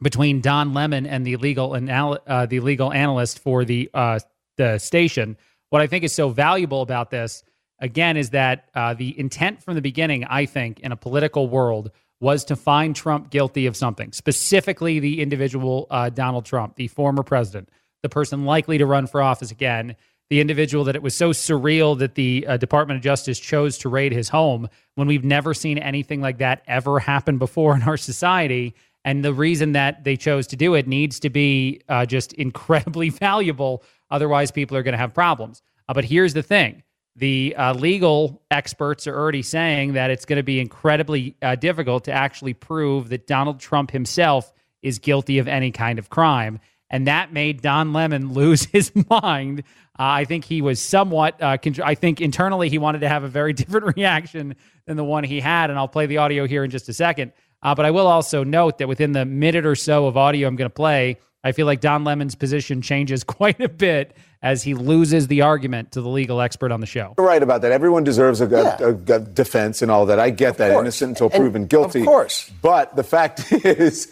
between Don Lemon and the legal anal- uh, the legal analyst for the uh, the station. What I think is so valuable about this, again, is that uh, the intent from the beginning, I think, in a political world, was to find Trump guilty of something, specifically the individual uh, Donald Trump, the former president, the person likely to run for office again the individual that it was so surreal that the uh, Department of Justice chose to raid his home when we've never seen anything like that ever happen before in our society. And the reason that they chose to do it needs to be uh, just incredibly valuable. Otherwise, people are going to have problems. Uh, but here's the thing the uh, legal experts are already saying that it's going to be incredibly uh, difficult to actually prove that Donald Trump himself is guilty of any kind of crime. And that made Don Lemon lose his mind uh, I think he was somewhat. Uh, con- I think internally he wanted to have a very different reaction than the one he had, and I'll play the audio here in just a second. Uh, but I will also note that within the minute or so of audio I'm going to play, I feel like Don Lemon's position changes quite a bit as he loses the argument to the legal expert on the show. You're right about that. Everyone deserves a, yeah. a, a defense and all that. I get of that. Course. Innocent until and, proven guilty. Of course. But the fact is,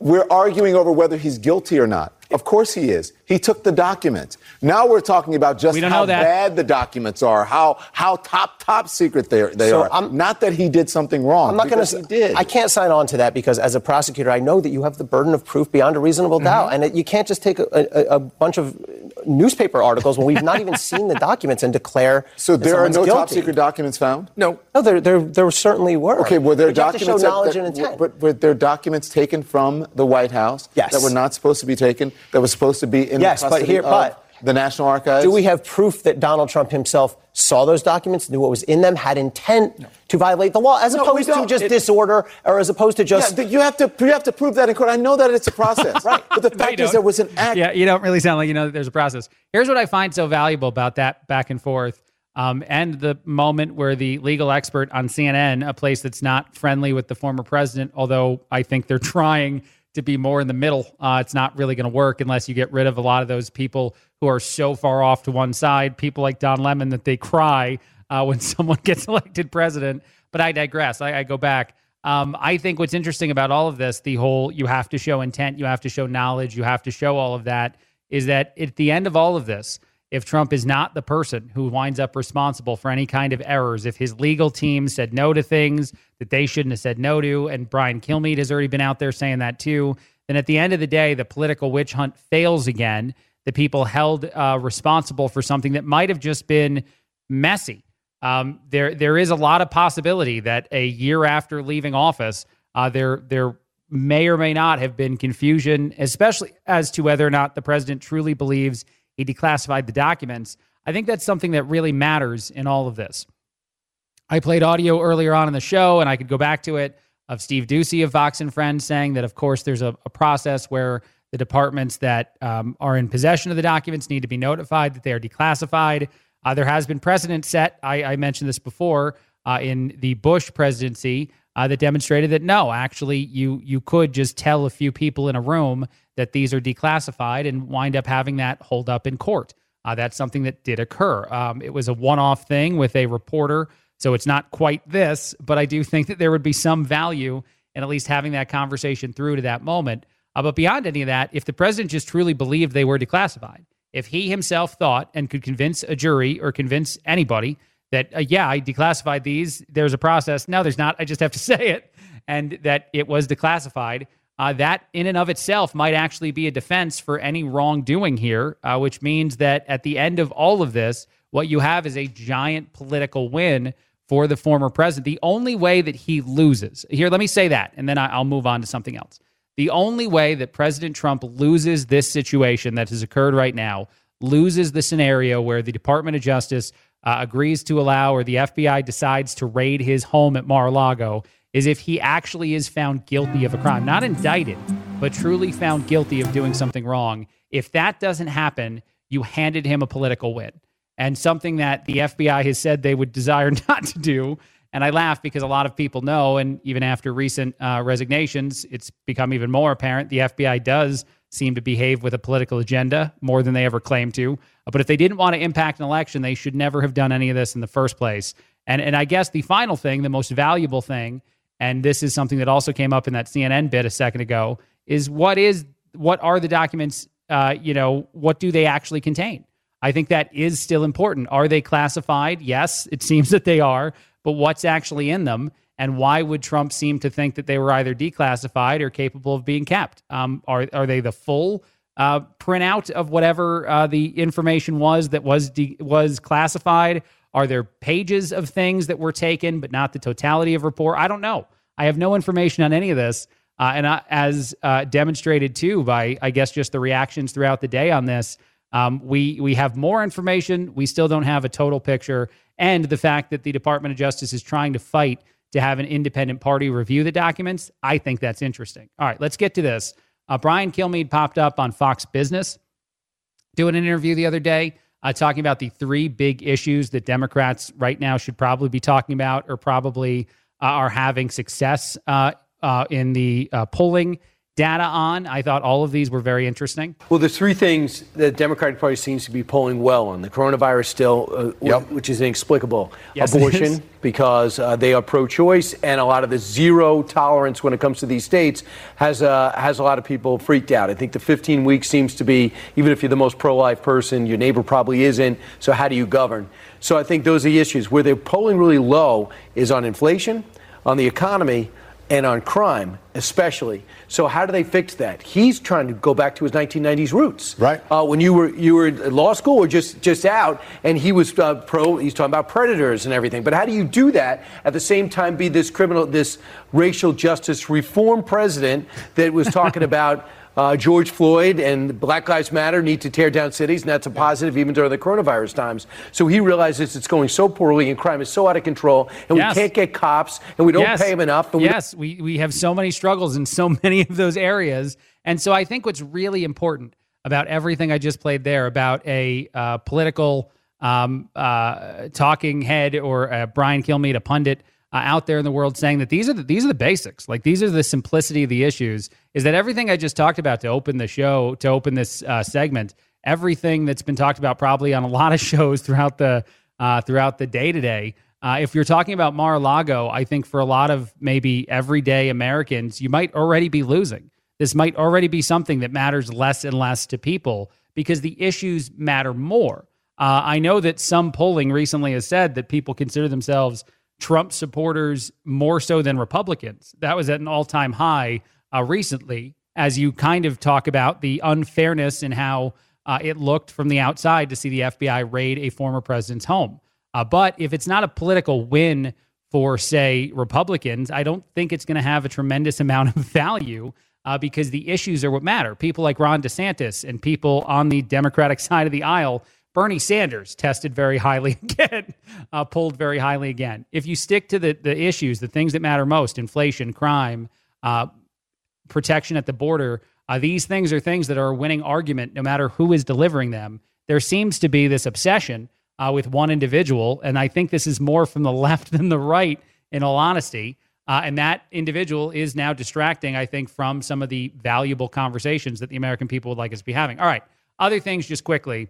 we're arguing over whether he's guilty or not. Of course he is. He took the documents. Now we're talking about just how bad the documents are, how how top top secret they, they so are. I'm, not that he did something wrong. I'm not going to. did. I can't sign on to that because as a prosecutor, I know that you have the burden of proof beyond a reasonable mm-hmm. doubt, and it, you can't just take a, a, a, bunch of newspaper articles when we've not even seen the documents and declare. So there are no guilty. top secret documents found. No, no, there there, there certainly were. Okay, were there but documents? knowledge that, and intent. But were there documents taken from the White House yes. that were not supposed to be taken? That was supposed to be in yes, the custody but here, of but The National Archives? Do we have proof that Donald Trump himself saw those documents, knew what was in them, had intent no. to violate the law, as no, opposed to just it, disorder or as opposed to just. Yeah, you, have to, you have to prove that in court. I know that it's a process. right. But the fact is, there was an act. Yeah, you don't really sound like you know that there's a process. Here's what I find so valuable about that back and forth. Um, and the moment where the legal expert on CNN, a place that's not friendly with the former president, although I think they're trying to be more in the middle. Uh, it's not really going to work unless you get rid of a lot of those people who are so far off to one side, people like Don Lemon, that they cry uh, when someone gets elected president. But I digress. I, I go back. Um, I think what's interesting about all of this, the whole you have to show intent, you have to show knowledge, you have to show all of that, is that at the end of all of this, if Trump is not the person who winds up responsible for any kind of errors, if his legal team said no to things that they shouldn't have said no to, and Brian Kilmeade has already been out there saying that too, then at the end of the day, the political witch hunt fails again. The people held uh, responsible for something that might have just been messy. Um, there, there is a lot of possibility that a year after leaving office, uh, there, there may or may not have been confusion, especially as to whether or not the president truly believes he declassified the documents. I think that's something that really matters in all of this. I played audio earlier on in the show, and I could go back to it of Steve Doocy of Fox and Friends saying that, of course, there's a, a process where the departments that um, are in possession of the documents need to be notified that they are declassified. Uh, there has been precedent set. I, I mentioned this before uh, in the Bush presidency uh, that demonstrated that no, actually, you you could just tell a few people in a room that these are declassified and wind up having that hold up in court. Uh, that's something that did occur. Um, it was a one off thing with a reporter, so it's not quite this, but I do think that there would be some value in at least having that conversation through to that moment. Uh, but beyond any of that, if the president just truly believed they were declassified, if he himself thought and could convince a jury or convince anybody that, uh, yeah, I declassified these. There's a process. No, there's not. I just have to say it. And that it was declassified. Uh, that in and of itself might actually be a defense for any wrongdoing here, uh, which means that at the end of all of this, what you have is a giant political win for the former president. The only way that he loses, here, let me say that, and then I'll move on to something else. The only way that President Trump loses this situation that has occurred right now, loses the scenario where the Department of Justice uh, agrees to allow or the FBI decides to raid his home at Mar a Lago is if he actually is found guilty of a crime, not indicted, but truly found guilty of doing something wrong. If that doesn't happen, you handed him a political win and something that the FBI has said they would desire not to do. And I laugh because a lot of people know, and even after recent uh, resignations, it's become even more apparent the FBI does seem to behave with a political agenda more than they ever claim to. But if they didn't want to impact an election, they should never have done any of this in the first place. And and I guess the final thing, the most valuable thing, and this is something that also came up in that CNN bit a second ago, is what is what are the documents? Uh, you know, what do they actually contain? I think that is still important. Are they classified? Yes, it seems that they are. But what's actually in them? And why would Trump seem to think that they were either declassified or capable of being kept? Um, are are they the full uh, printout of whatever uh, the information was that was de- was classified? Are there pages of things that were taken, but not the totality of report? I don't know. I have no information on any of this. Uh, and I, as uh, demonstrated too by, I guess, just the reactions throughout the day on this, um, we we have more information. We still don't have a total picture, and the fact that the Department of Justice is trying to fight to have an independent party review the documents, I think that's interesting. All right, let's get to this. Uh, Brian Kilmeade popped up on Fox Business doing an interview the other day, uh, talking about the three big issues that Democrats right now should probably be talking about or probably uh, are having success uh, uh, in the uh, polling data on. I thought all of these were very interesting. Well, there's three things the Democratic Party seems to be polling well on. The coronavirus still, uh, yep. which is inexplicable. Yes, Abortion, because uh, they are pro-choice, and a lot of the zero tolerance when it comes to these states has, uh, has a lot of people freaked out. I think the 15 weeks seems to be, even if you're the most pro-life person, your neighbor probably isn't, so how do you govern? So I think those are the issues. Where they're polling really low is on inflation, on the economy, and on crime, especially. So how do they fix that? He's trying to go back to his 1990s roots. Right. Uh, when you were you were at law school or just just out, and he was uh, pro. He's talking about predators and everything. But how do you do that at the same time? Be this criminal, this racial justice reform president that was talking about uh, George Floyd and Black Lives Matter need to tear down cities, and that's a positive even during the coronavirus times. So he realizes it's going so poorly and crime is so out of control, and Yes. we can't get cops, and we don't Yes. pay them enough. And we yes, we, we have so many struggles in so many of those areas. And so I think what's really important about everything I just played there about a uh, political um, uh, talking head or uh, Brian Kilmeade, a pundit uh, out there in the world saying that these are the, these are the basics, like these are the simplicity of the issues, is that everything I just talked about to open the show, to open this uh, segment, everything that's been talked about probably on a lot of shows throughout the uh, throughout the day today. Uh, if you're talking about Mar-a-Lago, I think for a lot of maybe everyday Americans, you might already be losing. This might already be something that matters less and less to people because the issues matter more. Uh, I know that some polling recently has said that people consider themselves Trump supporters more so than Republicans. That was at an all time high uh, recently, as you kind of talk about the unfairness and how uh, it looked from the outside to see the FBI raid a former president's home. Uh, but if it's not a political win for, say, Republicans, I don't think it's going to have a tremendous amount of value uh, because the issues are what matter. People like Ron DeSantis and people on the Democratic side of the aisle, Bernie Sanders tested very highly again, uh, pulled very highly again. If you stick to the, the issues, the things that matter most inflation, crime, uh, protection at the border, uh, these things are things that are a winning argument no matter who is delivering them. There seems to be this obsession uh, with one individual, and I think this is more from the left than the right, in all honesty. Uh, and that individual is now distracting, I think, from some of the valuable conversations that the American people would like us to be having. All right. Other things, just quickly.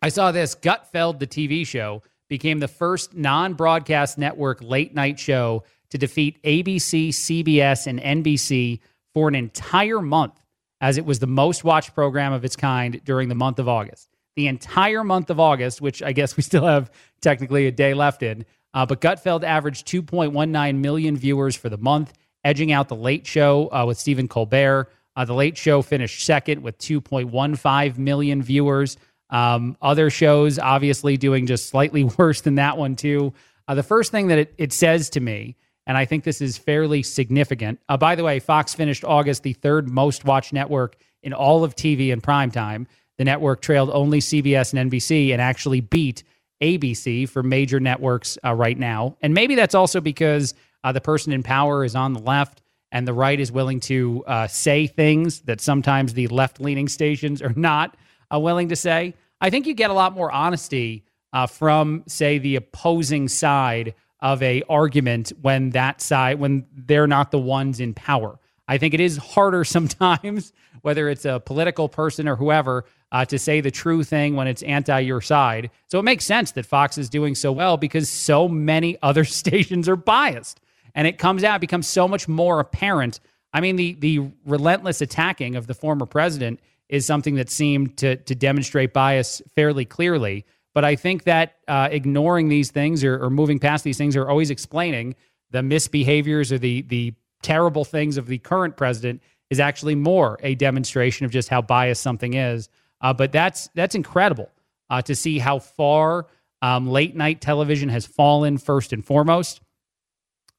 I saw this Gutfeld, the TV show, became the first non broadcast network late night show to defeat ABC, CBS, and NBC for an entire month, as it was the most watched program of its kind during the month of August. The entire month of August, which I guess we still have technically a day left in, uh, but Gutfeld averaged 2.19 million viewers for the month, edging out The Late Show uh, with Stephen Colbert. Uh, the Late Show finished second with 2.15 million viewers. Um, other shows obviously doing just slightly worse than that one, too. Uh, the first thing that it, it says to me, and I think this is fairly significant. Uh, by the way, Fox finished August the third most watched network in all of TV in primetime. The network trailed only CBS and NBC and actually beat ABC for major networks uh, right now. And maybe that's also because uh, the person in power is on the left and the right is willing to uh, say things that sometimes the left leaning stations are not uh, willing to say. I think you get a lot more honesty uh, from, say, the opposing side of a argument when that side when they're not the ones in power. I think it is harder sometimes, whether it's a political person or whoever, uh, to say the true thing when it's anti your side. So it makes sense that Fox is doing so well because so many other stations are biased, and it comes out becomes so much more apparent. I mean, the the relentless attacking of the former president is something that seemed to to demonstrate bias fairly clearly. But I think that uh, ignoring these things or, or moving past these things or always explaining the misbehaviors or the the terrible things of the current president is actually more a demonstration of just how biased something is. Uh, but that's that's incredible uh, to see how far um, late night television has fallen. First and foremost,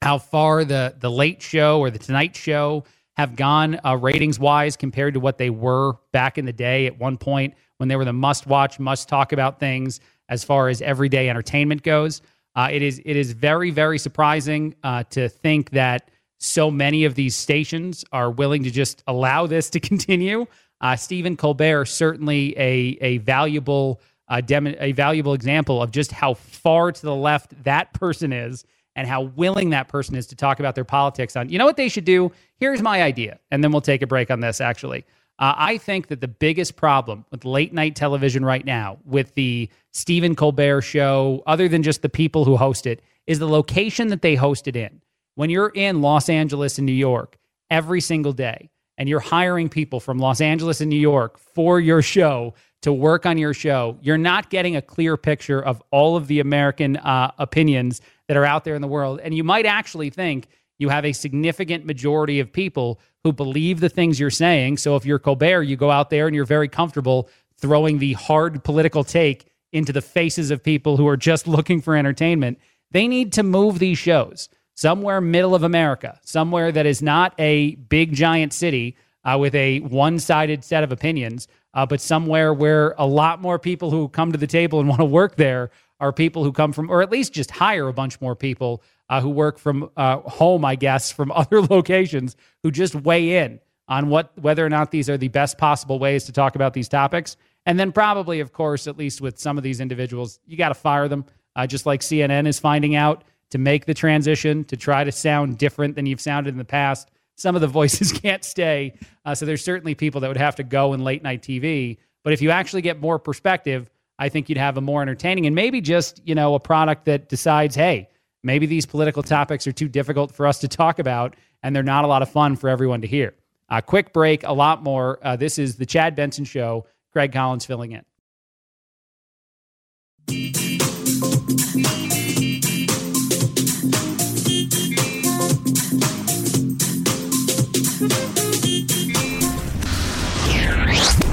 how far the the late show or the Tonight Show have gone uh, ratings wise compared to what they were back in the day. At one point, when they were the must watch, must talk about things as far as everyday entertainment goes. Uh, it is it is very very surprising uh, to think that so many of these stations are willing to just allow this to continue. Uh, Stephen Colbert certainly a a valuable uh, dem- a valuable example of just how far to the left that person is and how willing that person is to talk about their politics on. You know what they should do? Here's my idea, and then we'll take a break on this. Actually, uh, I think that the biggest problem with late night television right now, with the Stephen Colbert show, other than just the people who host it, is the location that they host it in. When you're in Los Angeles and New York every single day, and you're hiring people from Los Angeles and New York for your show to work on your show, you're not getting a clear picture of all of the American uh, opinions that are out there in the world. And you might actually think you have a significant majority of people who believe the things you're saying. So if you're Colbert, you go out there and you're very comfortable throwing the hard political take into the faces of people who are just looking for entertainment. They need to move these shows somewhere middle of America, somewhere that is not a big giant city uh, with a one sided set of opinions, uh, but somewhere where a lot more people who come to the table and want to work there are people who come from, or at least just hire a bunch more people uh, who work from uh, home, I guess, from other locations who just weigh in on what whether or not these are the best possible ways to talk about these topics. And then probably, of course, at least with some of these individuals, you got to fire them, uh, just like CNN is finding out to make the transition to try to sound different than you've sounded in the past. Some of the voices can't stay, uh, so there's certainly people that would have to go in late night TV. But if you actually get more perspective, I think you'd have a more entertaining and maybe just you know a product that decides, hey, maybe these political topics are too difficult for us to talk about, and they're not a lot of fun for everyone to hear. A quick break, a lot more. Uh, this is the Chad Benson Show. Craig Collins filling in.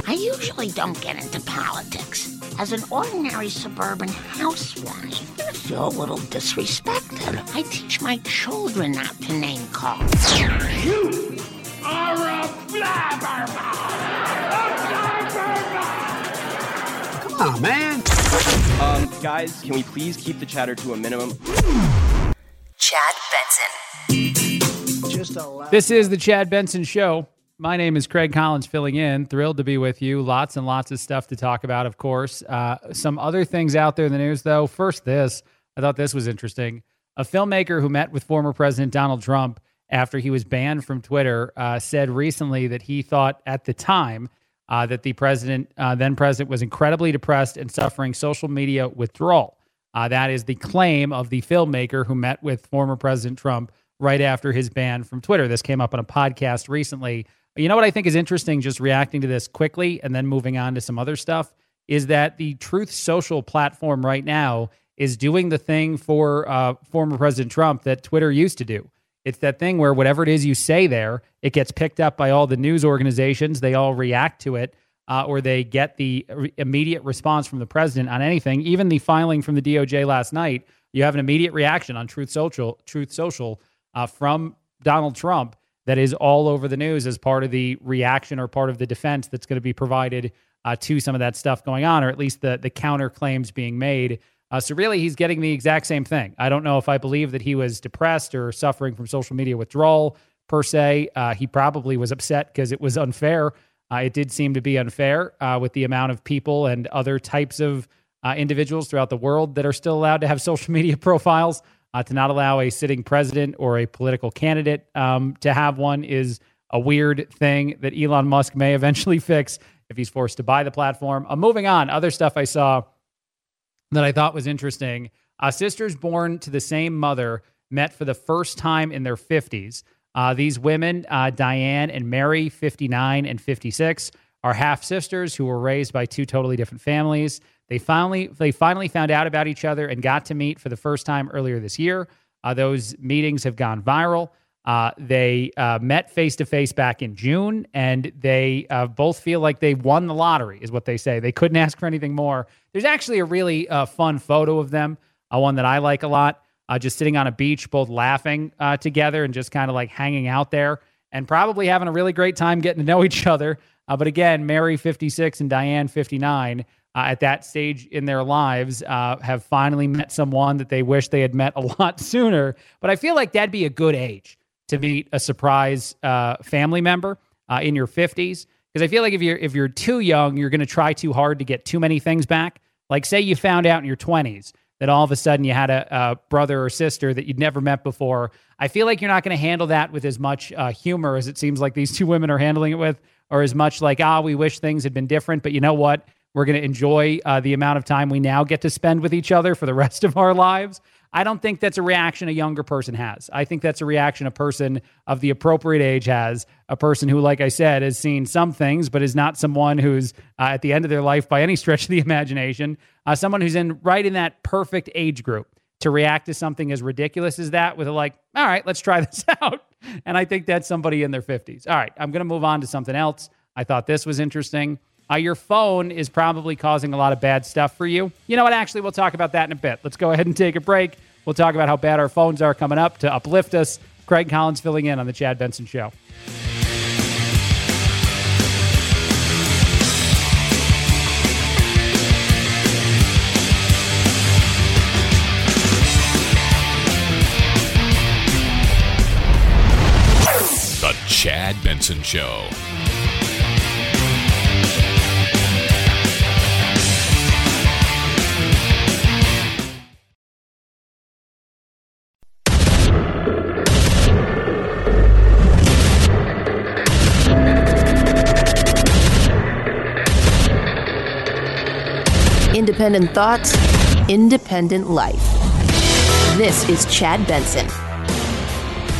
I usually don't get into politics. As an ordinary suburban housewife, I feel a little disrespected. I teach my children not to name call. You are a blabbermouth! Come on, man. Um, guys, can we please keep the chatter to a minimum? Chad Benson. Just a This is the Chad Benson Show. My name is Craig Collins, filling in. Thrilled to be with you. Lots and lots of stuff to talk about, of course. Uh, some other things out there in the news, though. First, this. I thought this was interesting. A filmmaker who met with former President Donald Trump after he was banned from Twitter uh, said recently that he thought at the time uh, that the president, uh, then president, was incredibly depressed and suffering social media withdrawal. Uh, that is the claim of the filmmaker who met with former President Trump right after his ban from Twitter. This came up on a podcast recently you know what I think is interesting, just reacting to this quickly and then moving on to some other stuff, is that the Truth Social platform right now is doing the thing for uh, former President Trump that Twitter used to do. It's that thing where whatever it is you say there, it gets picked up by all the news organizations. They all react to it, uh, or they get the re- immediate response from the president on anything. Even the filing from the DOJ last night, you have an immediate reaction on Truth Social, Truth Social uh, from Donald Trump that is all over the news as part of the reaction or part of the defense that's going to be provided uh, to some of that stuff going on, or at least the the counter claims being made. Uh, so really, he's getting the exact same thing. I don't know if I believe that he was depressed or suffering from social media withdrawal per se. Uh, he probably was upset because it was unfair. Uh, it did seem to be unfair uh, with the amount of people and other types of uh, individuals throughout the world that are still allowed to have social media profiles. Uh, to not allow a sitting president or a political candidate um, to have one is a weird thing that Elon Musk may eventually fix if he's forced to buy the platform. Uh, moving on, other stuff I saw that I thought was interesting. Uh, sisters born to the same mother met for the first time in their 50s. Uh, these women, uh, Diane and Mary, 59 and 56, are half sisters who were raised by two totally different families. They finally they finally found out about each other and got to meet for the first time earlier this year. Uh, those meetings have gone viral. Uh, they uh, met face to face back in June, and they uh, both feel like they won the lottery, is what they say. They couldn't ask for anything more. There's actually a really uh, fun photo of them, uh, one that I like a lot, just sitting on a beach, both laughing together and just kind of like hanging out there, and probably having a really great time getting to know each other. but again, Mary 56 and Diane 59 uh, at that stage in their lives uh, have finally met someone that they wish they had met a lot sooner. But I feel like that'd be a good age to meet a surprise uh, family member uh, in your 50s. Because I feel like if you're if you're too young, you're going to try too hard to get too many things back. Like say you found out in your 20s that all of a sudden you had a, a brother or sister that you'd never met before. I feel like you're not going to handle that with as much uh, humor as it seems like these two women are handling it with, or as much like, ah, we wish things had been different. But you know what? We're going to enjoy uh, the amount of time we now get to spend with each other for the rest of our lives. I don't think that's a reaction a younger person has. I think that's a reaction a person of the appropriate age has. A person who, like I said, has seen some things, but is not someone who's uh, at the end of their life by any stretch of the imagination. Uh, someone who's in right in that perfect age group to react to something as ridiculous as that with a like, all right, let's try this out. And I think that's somebody in their 50s. All right, I'm going to move on to something else. I thought this was interesting uh, your phone is probably causing a lot of bad stuff for you. You know what? Actually, we'll talk about that in a bit. Let's go ahead and take a break. We'll talk about how bad our phones are coming up to uplift us. Craig Collins filling in on The Chad Benson Show. The Chad Benson Show. Independent thoughts, independent life. This is Chad Benson.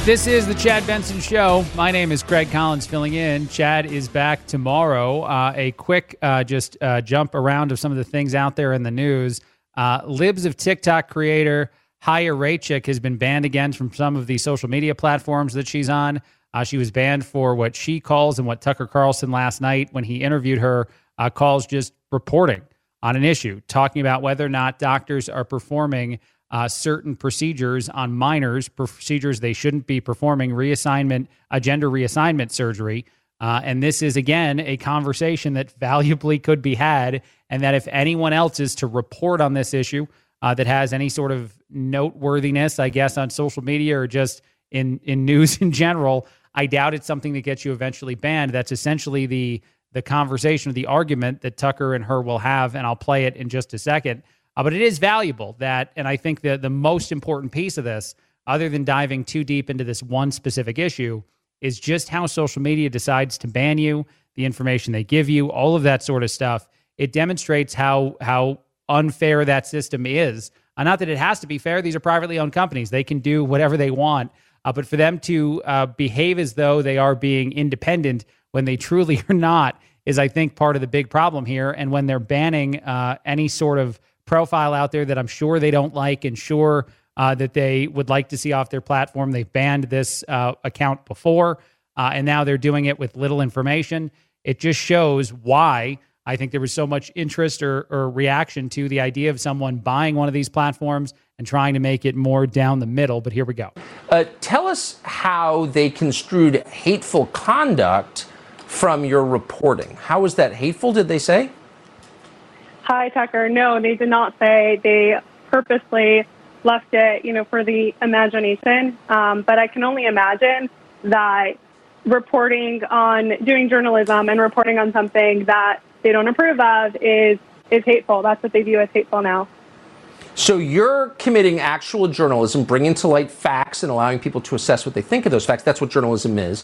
This is the Chad Benson Show. My name is Craig Collins filling in. Chad is back tomorrow. Uh, a quick uh, just uh, jump around of some of the things out there in the news. Uh, Libs of TikTok creator Chaya Raichik has been banned again from some of the social media platforms that she's on. Uh, she was banned for what she calls and what Tucker Carlson last night when he interviewed her uh, calls just reporting on an issue, talking about whether or not doctors are performing uh, certain procedures on minors, procedures they shouldn't be performing, reassignment, a gender reassignment surgery. Uh, and this is, again, a conversation that valuably could be had. And that if anyone else is to report on this issue uh, that has any sort of noteworthiness, I guess, on social media or just in, in news in general, I doubt it's something that gets you eventually banned. That's essentially the the conversation or the argument that Tucker and her will have, and I'll play it in just a second. Uh, but it is valuable that, and I think that the most important piece of this, other than diving too deep into this one specific issue, is just how social media decides to ban you, the information they give you, all of that sort of stuff. It demonstrates how how unfair that system is. Uh, not that it has to be fair; these are privately owned companies; they can do whatever they want. Uh, but for them to uh, behave as though they are being independent when they truly are not is, I think, part of the big problem here. And when they're banning uh, any sort of profile out there that I'm sure they don't like and sure uh, that they would like to see off their platform, they've banned this uh, account before, uh, and now they're doing it with little information. It just shows why I think there was so much interest or, or reaction to the idea of someone buying one of these platforms and trying to make it more down the middle. But here we go. Uh, tell us how they construed hateful conduct from your reporting. How was that hateful, did they say? Hi, Tucker. No, they did not say. They purposely left it, you know, for the imagination. Um, but I can only imagine that reporting on doing journalism and reporting on something that they don't approve of is is hateful. That's what they view as hateful now. So you're committing actual journalism, bringing to light facts and allowing people to assess what they think of those facts. That's what journalism is.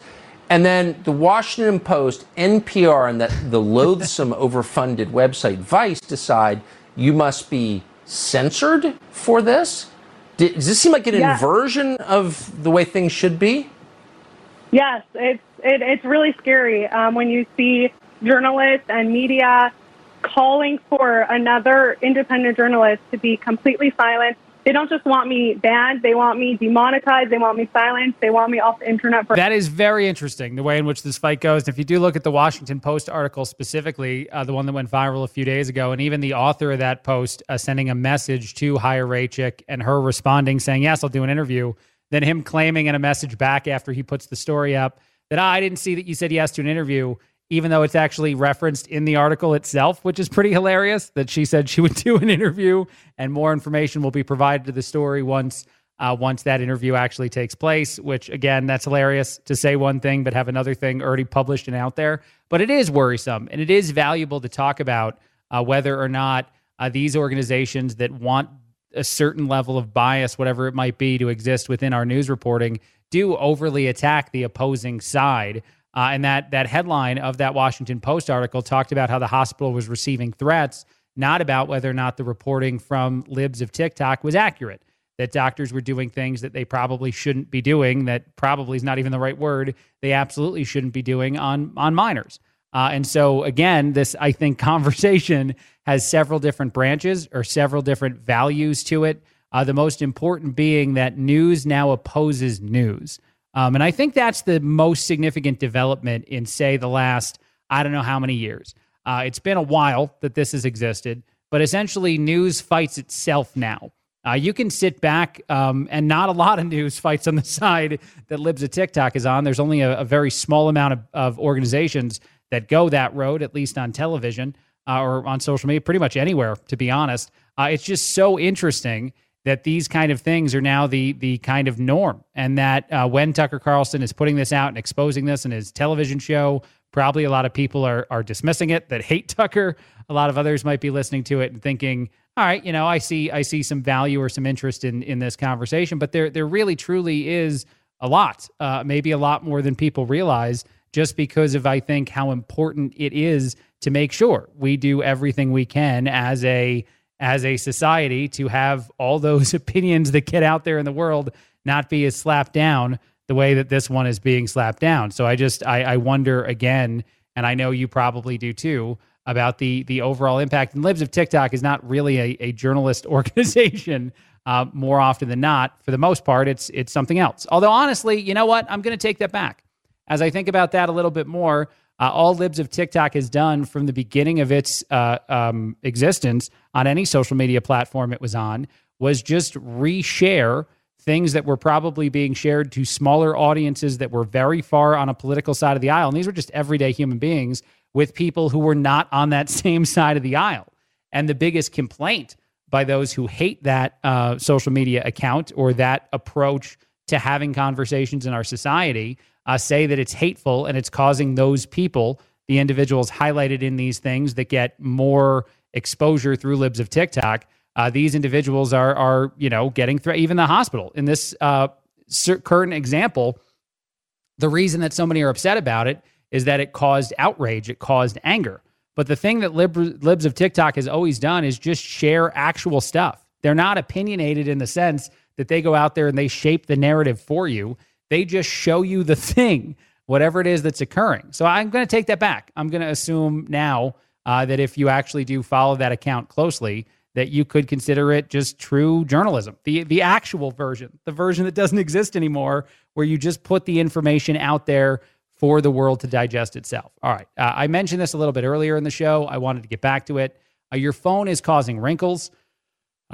And then the Washington Post, NPR, and that the loathsome overfunded website Vice decide you must be censored for this. Does this seem like an yes. inversion of the way things should be? Yes, it's it, it's really scary um, when you see journalists and media calling for another independent journalist to be completely silent they don't just want me banned, they want me demonetized, they want me silenced, they want me off the internet. For- that is very interesting, the way in which this fight goes. And if you do look at the Washington Post article specifically, uh, the one that went viral a few days ago, and even the author of that post uh, sending a message to Chaya Raichik and her responding saying, Yes, I'll do an interview, then him claiming in a message back after he puts the story up that oh, I didn't see that you said yes to an interview even though it's actually referenced in the article itself, which is pretty hilarious that she said she would do an interview and more information will be provided to the story once uh, once that interview actually takes place, which again, that's hilarious to say one thing but have another thing already published and out there. But it is worrisome and it is valuable to talk about uh, whether or not uh, these organizations that want a certain level of bias, whatever it might be, to exist within our news reporting, do overly attack the opposing side. Uh, and that that headline of that Washington Post article talked about how the hospital was receiving threats, not about whether or not the reporting from libs of TikTok was accurate. That doctors were doing things that they probably shouldn't be doing. That probably is not even the right word. They absolutely shouldn't be doing on on minors. Uh, and so again, this I think conversation has several different branches or several different values to it. Uh, the most important being that news now opposes news. Um, and I think that's the most significant development in, say, the last, I don't know how many years. Uh, it's been a while that this has existed, but essentially, news fights itself now. Uh, you can sit back, um, and not a lot of news fights on the side that Libs of TikTok is on. There's only a, a very small amount of, of, organizations that go that road, at least on television uh, or on social media, pretty much anywhere, to be honest. Uh, it's just so interesting that these kind of things are now the the kind of norm, and that uh, when Tucker Carlson is putting this out and exposing this in his television show, probably a lot of people are are dismissing it that hate Tucker. A lot of others might be listening to it and thinking, all right, you know, I see I see some value or some interest in in this conversation, but there there really truly is a lot, uh, maybe a lot more than people realize, just because of I think how important it is to make sure we do everything we can as a as a society to have all those opinions that get out there in the world not be as slapped down the way that this one is being slapped down. So I just I, I wonder again, and I know you probably do too, about the the overall impact. And Libs of TikTok is not really a, a journalist organization. Uh, more often than not, for the most part, it's it's something else. Although honestly, you know what? I'm going to take that back. As I think about that a little bit more, uh, all Libs of TikTok has done from the beginning of its uh, um, existence on any social media platform it was on was just reshare things that were probably being shared to smaller audiences that were very far on a political side of the aisle. And these were just everyday human beings with people who were not on that same side of the aisle. And the biggest complaint by those who hate that uh, social media account or that approach to having conversations in our society uh, say that it's hateful and it's causing those people, the individuals highlighted in these things that get more exposure through libs of TikTok. Uh, these individuals are are you know getting threat even the hospital in this uh, current example. The reason that so many are upset about it is that it caused outrage, it caused anger. But the thing that Lib- libs of TikTok has always done is just share actual stuff. They're not opinionated in the sense that they go out there and they shape the narrative for you. They just show you the thing, whatever it is that's occurring. So I'm going to take that back. I'm going to assume now uh, that if you actually do follow that account closely, that you could consider it just true journalism, the the actual version, the version that doesn't exist anymore, where you just put the information out there for the world to digest itself. All right, uh, I mentioned this a little bit earlier in the show. I wanted to get back to it. Uh, your phone is causing wrinkles.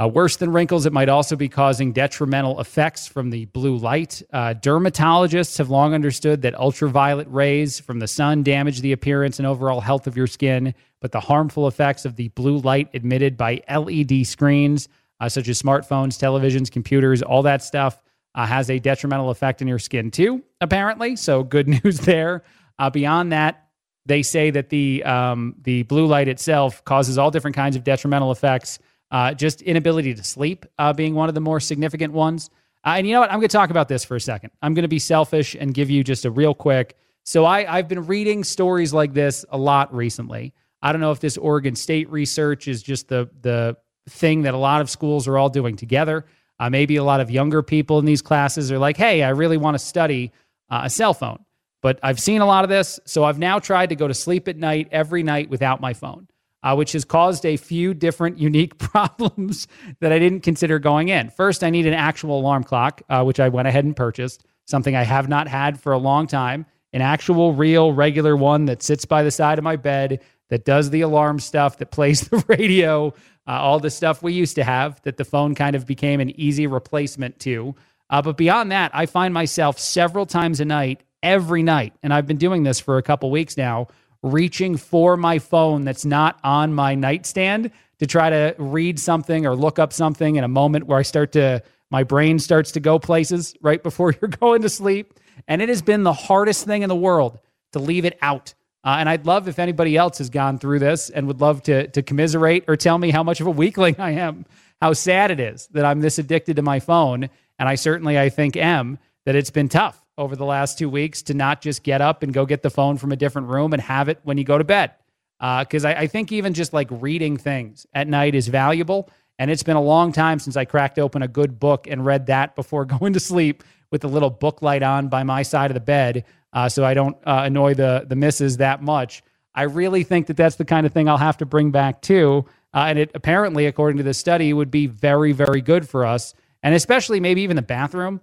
Uh, worse than wrinkles, it might also be causing detrimental effects from the blue light. Uh, dermatologists have long understood that ultraviolet rays from the sun damage the appearance and overall health of your skin, but the harmful effects of the blue light emitted by LED screens, uh, such as smartphones, televisions, computers, all that stuff, uh, has a detrimental effect on your skin too, apparently. So, good news there. Uh, beyond that, they say that the um, the blue light itself causes all different kinds of detrimental effects uh, just inability to sleep uh, being one of the more significant ones. Uh, and you know what? I'm going to talk about this for a second. I'm going to be selfish and give you just a real quick. So I, I've been reading stories like this a lot recently. I don't know if this Oregon State research is just the the thing that a lot of schools are all doing together. Uh, maybe a lot of younger people in these classes are like, "Hey, I really want to study uh, a cell phone." But I've seen a lot of this, so I've now tried to go to sleep at night every night without my phone uh, which has caused a few different unique problems that I didn't consider going in. First, I need an actual alarm clock, uh, which I went ahead and purchased, something I have not had for a long time. An actual, real, regular one that sits by the side of my bed, that does the alarm stuff, that plays the radio, uh, all the stuff we used to have that the phone kind of became an easy replacement to. Uh, but beyond that, I find myself several times a night, every night, and I've been doing this for a couple weeks now, reaching for my phone that's not on my nightstand to try to read something or look up something in a moment where I start to, my brain starts to go places right before you're going to sleep. And it has been the hardest thing in the world to leave it out. Uh, and I'd love if anybody else has gone through this and would love to, to commiserate or tell me how much of a weakling I am, how sad it is that I'm this addicted to my phone. And I certainly, I think, am that it's been tough over the last two weeks to not just get up and go get the phone from a different room and have it when you go to bed. Because uh, I, I think even just like reading things at night is valuable. And it's been a long time since I cracked open a good book and read that before going to sleep with the little book light on by my side of the bed, uh, so I don't uh, annoy the the misses that much. I really think that that's the kind of thing I'll have to bring back too. Uh, and it apparently, according to this study, would be very, very good for us, and especially maybe even the bathroom.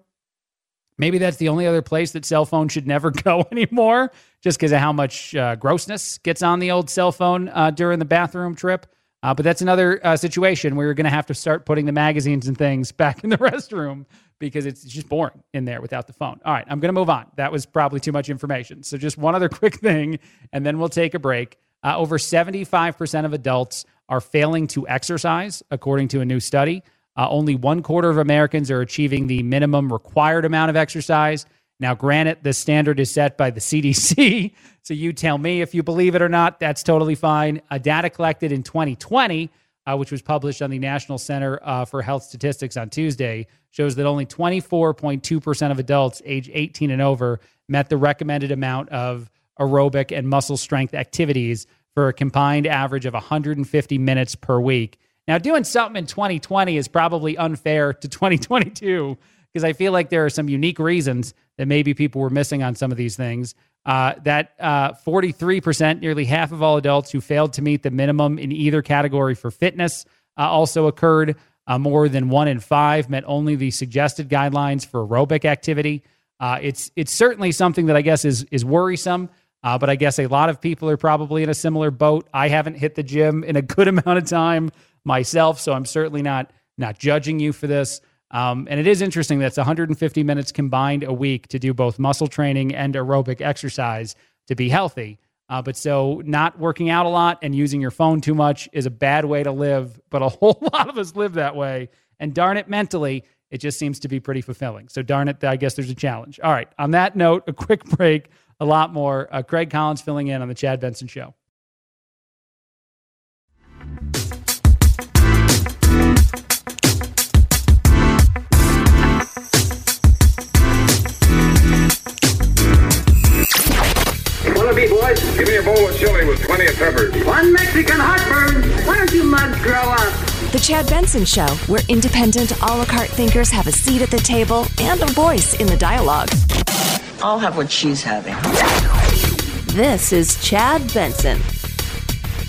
Maybe that's the only other place that cell phone should never go anymore, just because of how much uh, grossness gets on the old cell phone uh, during the bathroom trip. Uh, but that's another uh, situation where you're going to have to start putting the magazines and things back in the restroom because it's just boring in there without the phone. All right, I'm going to move on. That was probably too much information. So just one other quick thing, and then we'll take a break. Uh, over 75% of adults are failing to exercise, according to a new study. Uh, only one quarter of Americans are achieving the minimum required amount of exercise. Now, granted, the standard is set by the CDC, so you tell me if you believe it or not. That's totally fine. A data collected in 2020, uh, which was published on the National Center uh, for Health Statistics on Tuesday, shows that only 24.2% of adults age 18 and over met the recommended amount of aerobic and muscle strength activities for a combined average of 150 minutes per week. Now, doing something in 2020 is probably unfair to 2022 because I feel like there are some unique reasons that maybe people were missing on some of these things. Uh, that uh, 43%, nearly half of all adults who failed to meet the minimum in either category for fitness, uh, also occurred. Uh, more than one in five met only the suggested guidelines for aerobic activity. Uh, it's it's certainly something that I guess is is worrisome. Uh, but I guess a lot of people are probably in a similar boat. I haven't hit the gym in a good amount of time myself, so I'm certainly not not judging you for this. Um, and it is interesting that's 150 minutes combined a week to do both muscle training and aerobic exercise to be healthy. Uh, but so not working out a lot and using your phone too much is a bad way to live. But a whole lot of us live that way. And darn it, mentally, it just seems to be pretty fulfilling. So darn it, I guess there's a challenge. All right. On that note, a quick break. A lot more. Uh, Craig Collins filling in on the Chad Benson Show. Me a bowl of chili with plenty of peppers. One Mexican heartburn. Why don't you mugs grow up? The Chad Benson Show, where independent, a la carte thinkers have a seat at the table and a voice in the dialogue. I'll have what she's having. This is Chad Benson.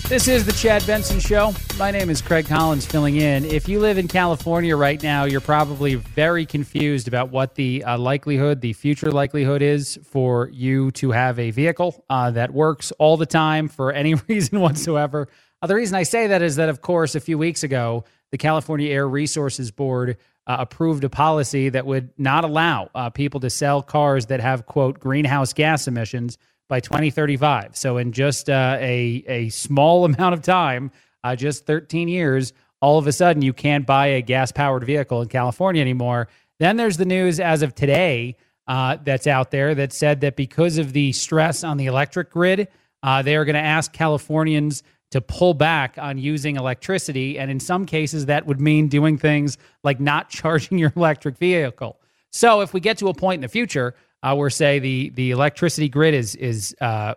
This is the Chad Benson Show. My name is Craig Collins filling in. If you live in California right now, you're probably very confused about what the uh, likelihood, the future likelihood is for you to have a vehicle uh, that works all the time for any reason whatsoever. Uh, the reason I say that is that, of course, a few weeks ago, the California Air Resources Board uh, approved a policy that would not allow uh, people to sell cars that have, quote, greenhouse gas emissions by 2035. So in just uh, a a small amount of time, uh, just 13 years, all of a sudden you can't buy a gas powered vehicle in California anymore. Then there's the news as of today uh, that's out there that said that because of the stress on the electric grid, uh, they are going to ask Californians to pull back on using electricity. And in some cases, that would mean doing things like not charging your electric vehicle. So if we get to a point in the future uh, where say the the electricity grid is is uh,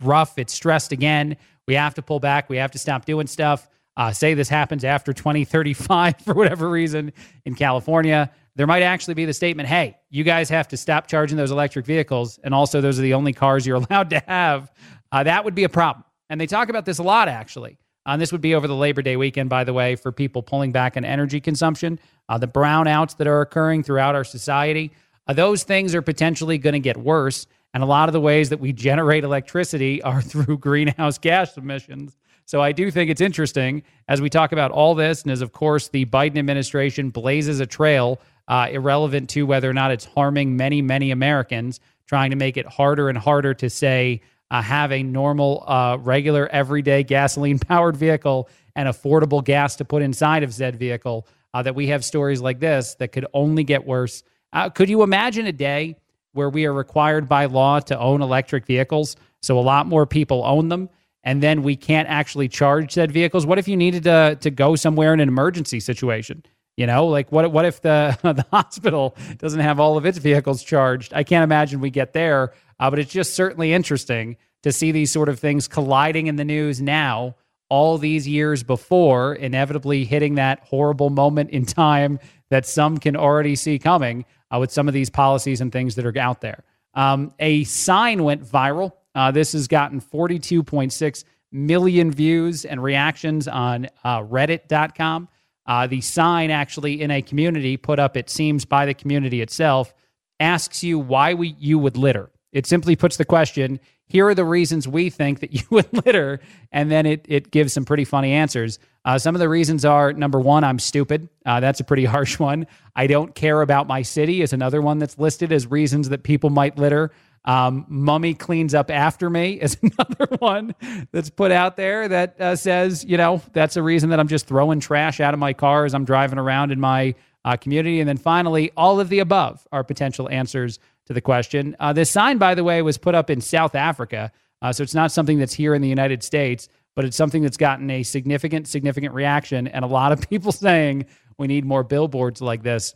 rough, it's stressed again. We have to pull back. We have to stop doing stuff. Uh, say this happens after 2035 for whatever reason in California. There might actually be the statement, "Hey, you guys have to stop charging those electric vehicles, and also those are the only cars you're allowed to have." Uh, that would be a problem. And they talk about this a lot, actually. Uh, this would be over the Labor Day weekend, by the way, for people pulling back on energy consumption. Uh, the brownouts that are occurring throughout our society. Uh, those things are potentially going to get worse. And a lot of the ways that we generate electricity are through greenhouse gas emissions. So I do think it's interesting as we talk about all this, and as of course the Biden administration blazes a trail uh, irrelevant to whether or not it's harming many, many Americans, trying to make it harder and harder to say uh, have a normal, uh, regular, everyday gasoline powered vehicle and affordable gas to put inside of said vehicle. Uh, that we have stories like this that could only get worse uh, could you imagine a day where we are required by law to own electric vehicles? So a lot more people own them, and then we can't actually charge said vehicles. What if you needed to to go somewhere in an emergency situation? You know, like what what if the the hospital doesn't have all of its vehicles charged? I can't imagine we get there, uh, but it's just certainly interesting to see these sort of things colliding in the news now all these years before inevitably hitting that horrible moment in time that some can already see coming uh, with some of these policies and things that are out there. Um, a sign went viral. Uh, this has gotten 42.6 million views and reactions on uh, reddit.com. Uh, the sign actually in a community put up, it seems, by the community itself, asks you why we, you would litter. It simply puts the question here are the reasons we think that you would litter. And then it, it gives some pretty funny answers. Uh, some of the reasons are number one, I'm stupid. Uh, that's a pretty harsh one. I don't care about my city is another one that's listed as reasons that people might litter. Um, Mummy cleans up after me is another one that's put out there that uh, says, you know, that's a reason that I'm just throwing trash out of my car as I'm driving around in my uh, community. And then finally, all of the above are potential answers to the question. Uh, this sign, by the way, was put up in South Africa. Uh, so it's not something that's here in the United States, but it's something that's gotten a significant, significant reaction and a lot of people saying we need more billboards like this.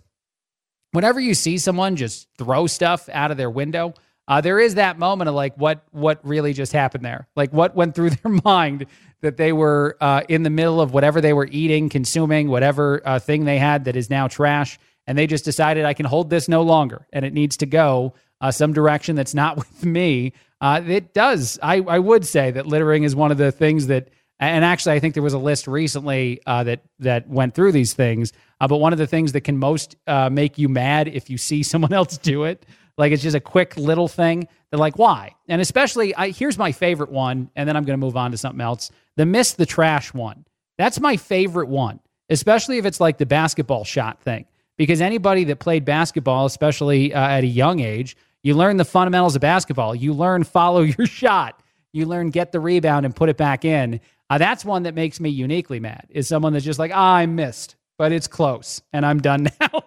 Whenever you see someone just throw stuff out of their window, uh, there is that moment of like what what really just happened there like what went through their mind that they were uh, in the middle of whatever they were eating consuming whatever uh, thing they had that is now trash and they just decided i can hold this no longer and it needs to go uh, some direction that's not with me uh, it does I, I would say that littering is one of the things that and actually i think there was a list recently uh, that that went through these things but one of the things that can most make you mad if you see someone else do it like it's just a quick little thing. They're like, why? And especially, I, here's my favorite one, and then I'm going to move on to something else. The miss the trash one. That's my favorite one, especially if it's like the basketball shot thing. Because anybody that played basketball, especially uh, at a young age, you learn the fundamentals of basketball. You learn follow your shot. You learn get the rebound and put it back in. Uh, that's one that makes me uniquely mad. Is someone that's just like, ah, I missed, but it's close, and I'm done now.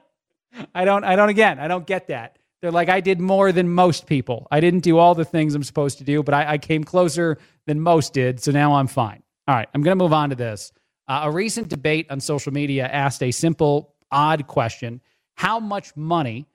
I don't. I don't. Again, I don't get that. They're like, I did more than most people. I didn't do all the things I'm supposed to do, but I, I came closer than most did. So now I'm fine. All right, I'm going to move on to this. Uh, a recent debate on social media asked a simple, odd question How much money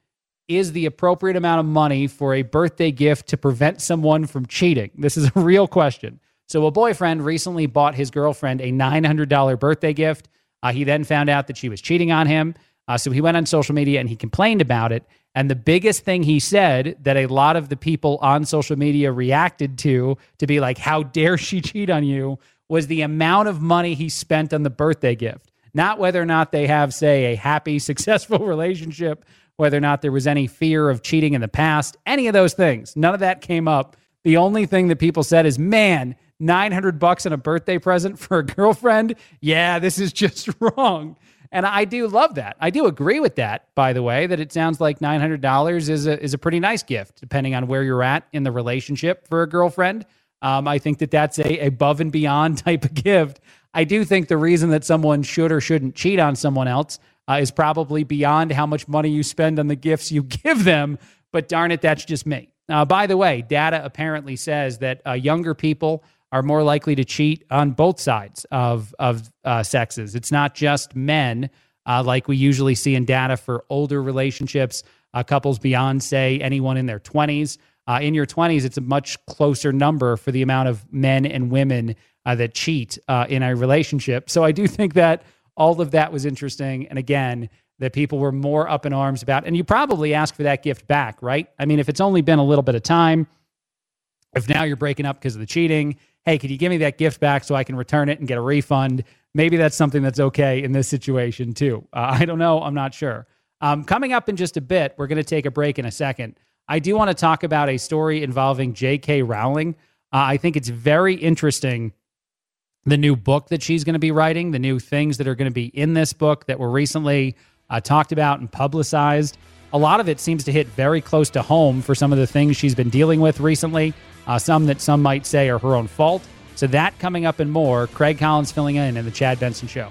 is the appropriate amount of money for a birthday gift to prevent someone from cheating? This is a real question. So, a boyfriend recently bought his girlfriend a $900 birthday gift. Uh, he then found out that she was cheating on him. Uh, so, he went on social media and he complained about it. And the biggest thing he said that a lot of the people on social media reacted to, to be like, how dare she cheat on you, was the amount of money he spent on the birthday gift. Not whether or not they have, say, a happy, successful relationship, whether or not there was any fear of cheating in the past, any of those things. None of that came up. The only thing that people said is, man, 900 bucks on a birthday present for a girlfriend? Yeah, this is just wrong. And I do love that. I do agree with that, by the way, that it sounds like $900 is a, is a pretty nice gift, depending on where you're at in the relationship for a girlfriend. Um, I think that that's a above and beyond type of gift. I do think the reason that someone should or shouldn't cheat on someone else uh, is probably beyond how much money you spend on the gifts you give them. But darn it, that's just me. Uh, by the way, data apparently says that uh, younger people are more likely to cheat on both sides of of uh, sexes. It's not just men, uh, like we usually see in data for older relationships, uh, couples beyond, say, anyone in their twenties. Uh, in your twenties, it's a much closer number for the amount of men and women uh, that cheat uh, in a relationship. So I do think that all of that was interesting, and again. That people were more up in arms about. And you probably ask for that gift back, right? I mean, if it's only been a little bit of time, if now you're breaking up because of the cheating, hey, could you give me that gift back so I can return it and get a refund? Maybe that's something that's okay in this situation too. Uh, I don't know. I'm not sure. Um, coming up in just a bit, we're going to take a break in a second. I do want to talk about a story involving J.K. Rowling. Uh, I think it's very interesting the new book that she's going to be writing, the new things that are going to be in this book that were recently uh, talked about and publicized. A lot of it seems to hit very close to home for some of the things she's been dealing with recently uh, some that some might say are her own fault. So that coming up and more. Craig Collins filling in in the Chad Benson Show.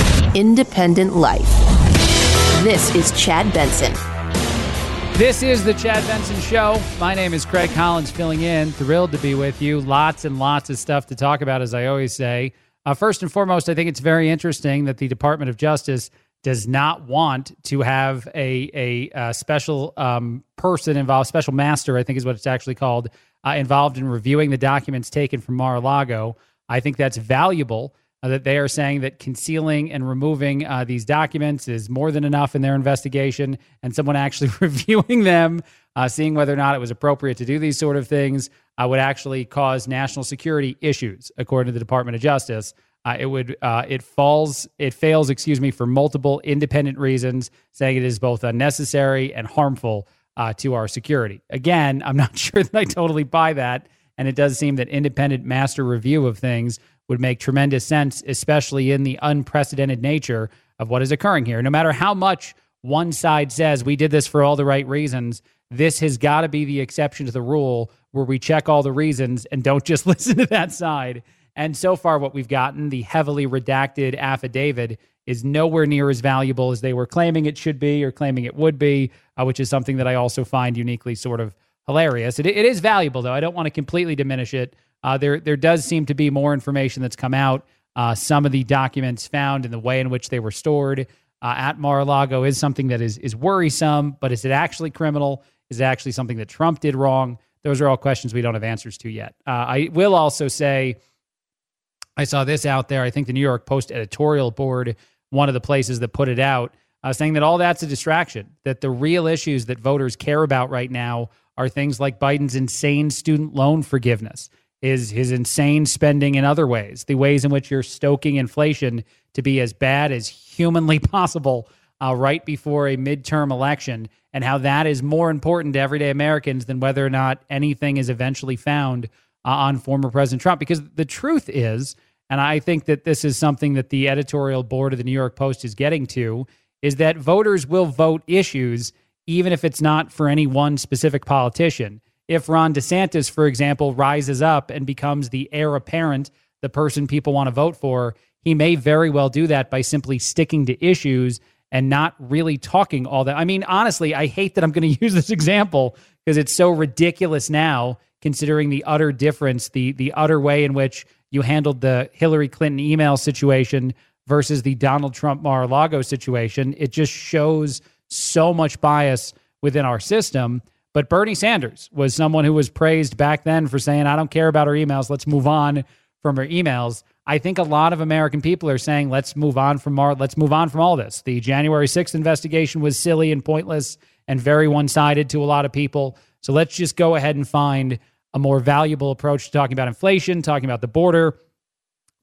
independent life. This is Chad Benson. This is the Chad Benson Show. My name is Craig Collins, filling in. Thrilled to be with you. Lots and lots of stuff to talk about, as I always say. Uh, first and foremost, I think it's very interesting that the Department of Justice does not want to have a a, a special um, person involved, special master, I think is what it's actually called, uh, involved in reviewing the documents taken from Mar-a-Lago. I think that's valuable uh, that they are saying that concealing and removing uh, these documents is more than enough in their investigation, and someone actually reviewing them, uh, seeing whether or not it was appropriate to do these sort of things, uh, would actually cause national security issues, according to the Department of Justice. Uh, it would uh, it falls it fails, excuse me, for multiple independent reasons, saying it is both unnecessary and harmful to our security. Again, I'm not sure that I totally buy that. And it does seem that independent master review of things would make tremendous sense, especially in the unprecedented nature of what is occurring here. No matter how much one side says we did this for all the right reasons, this has got to be the exception to the rule where we check all the reasons and don't just listen to that side. And so far, what we've gotten, the heavily redacted affidavit, is nowhere near as valuable as they were claiming it should be or claiming it would be, uh, which is something that I also find uniquely sort of hilarious. It, it is valuable, though. I don't want to completely diminish it. Uh, there, there does seem to be more information that's come out. Uh, some of the documents found and the way in which they were stored uh, at Mar-a-Lago is something that is is worrisome. But is it actually criminal? Is it actually something that Trump did wrong? Those are all questions we don't have answers to yet. Uh, I will also say, I saw this out there. I think the New York Post editorial board, one of the places that put it out, uh, saying that all that's a distraction. That the real issues that voters care about right now are things like Biden's insane student loan forgiveness is his insane spending in other ways, the ways in which you're stoking inflation to be as bad as humanly possible uh, right before a midterm election, and how that is more important to everyday Americans than whether or not anything is eventually found uh, on former President Trump. Because the truth is, and I think that this is something that the editorial board of the New York Post is getting to, is that voters will vote issues even if it's not for any one specific politician if Ron DeSantis, for example, rises up and becomes the heir apparent, the person people want to vote for, he may very well do that by simply sticking to issues and not really talking all that. I mean, honestly, I hate that I'm going to use this example because it's so ridiculous now, considering the utter difference, the the utter way in which you handled the Hillary Clinton email situation versus the Donald Trump Mar-a-Lago situation. It just shows so much bias within our system. But Bernie Sanders was someone who was praised back then for saying, I don't care about her emails. Let's move on from her emails. I think a lot of American people are saying, let's move on from our, let's move on from all this. The January 6th investigation was silly and pointless and very one sided to a lot of people. So let's just go ahead and find a more valuable approach to talking about inflation, talking about the border,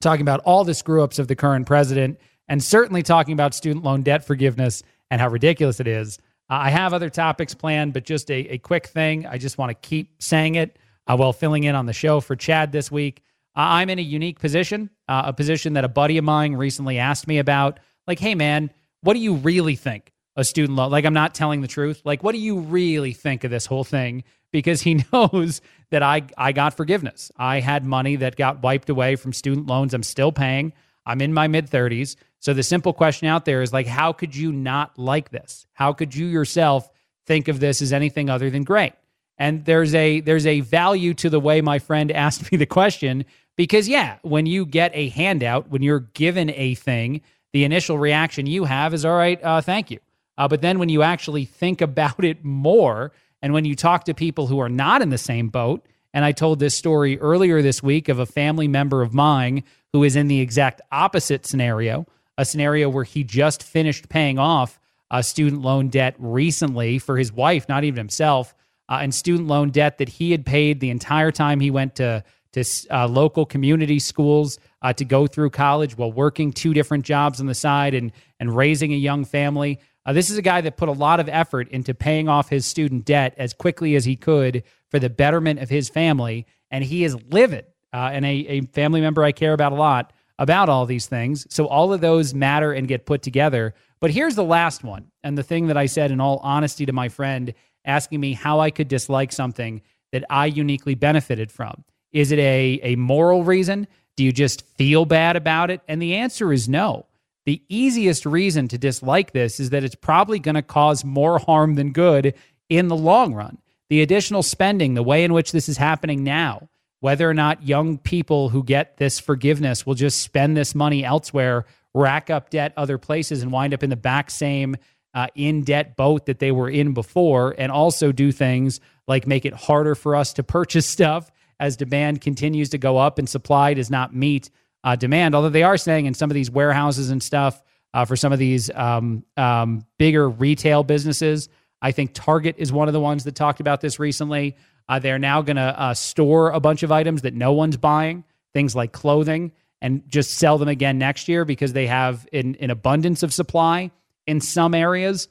talking about all the screw ups of the current president, and certainly talking about student loan debt forgiveness and how ridiculous it is. Uh, I have other topics planned, but just a, a quick thing. I just want to keep saying it uh, while filling in on the show for Chad this week. Uh, I'm in a unique position, uh, a position that a buddy of mine recently asked me about. Like, hey, man, what do you really think a student loan? Like, I'm not telling the truth. Like, what do you really think of this whole thing? Because he knows that I, I got forgiveness. I had money that got wiped away from student loans. I'm still paying. I'm in my mid 30s. So the simple question out there is like, how could you not like this? How could you yourself think of this as anything other than great? And there's a there's a value to the way my friend asked me the question because yeah, when you get a handout, when you're given a thing, the initial reaction you have is all right, uh, thank you. Uh, but then when you actually think about it more, and when you talk to people who are not in the same boat, and I told this story earlier this week of a family member of mine who is in the exact opposite scenario a scenario where he just finished paying off a student loan debt recently for his wife, not even himself, uh, and student loan debt that he had paid the entire time he went to to uh, local community schools uh, to go through college while working two different jobs on the side and and raising a young family. Uh, this is a guy that put a lot of effort into paying off his student debt as quickly as he could for the betterment of his family, and he is livid. Uh, and a, a family member I care about a lot about all these things. So all of those matter and get put together. But here's the last one. And the thing that I said in all honesty to my friend asking me how I could dislike something that I uniquely benefited from. Is it a, a moral reason? Do you just feel bad about it? And the answer is no. The easiest reason to dislike this is that it's probably going to cause more harm than good in the long run. The additional spending, the way in which this is happening now, whether or not young people who get this forgiveness will just spend this money elsewhere, rack up debt other places, and wind up in the back same uh, in debt boat that they were in before, and also do things like make it harder for us to purchase stuff as demand continues to go up and supply does not meet uh, demand. Although they are saying in some of these warehouses and stuff uh, for some of these um, um, bigger retail businesses, I think Target is one of the ones that talked about this recently. Uh, they're now going to uh, store a bunch of items that no one's buying, things like clothing, and just sell them again next year because they have an, an abundance of supply in some areas.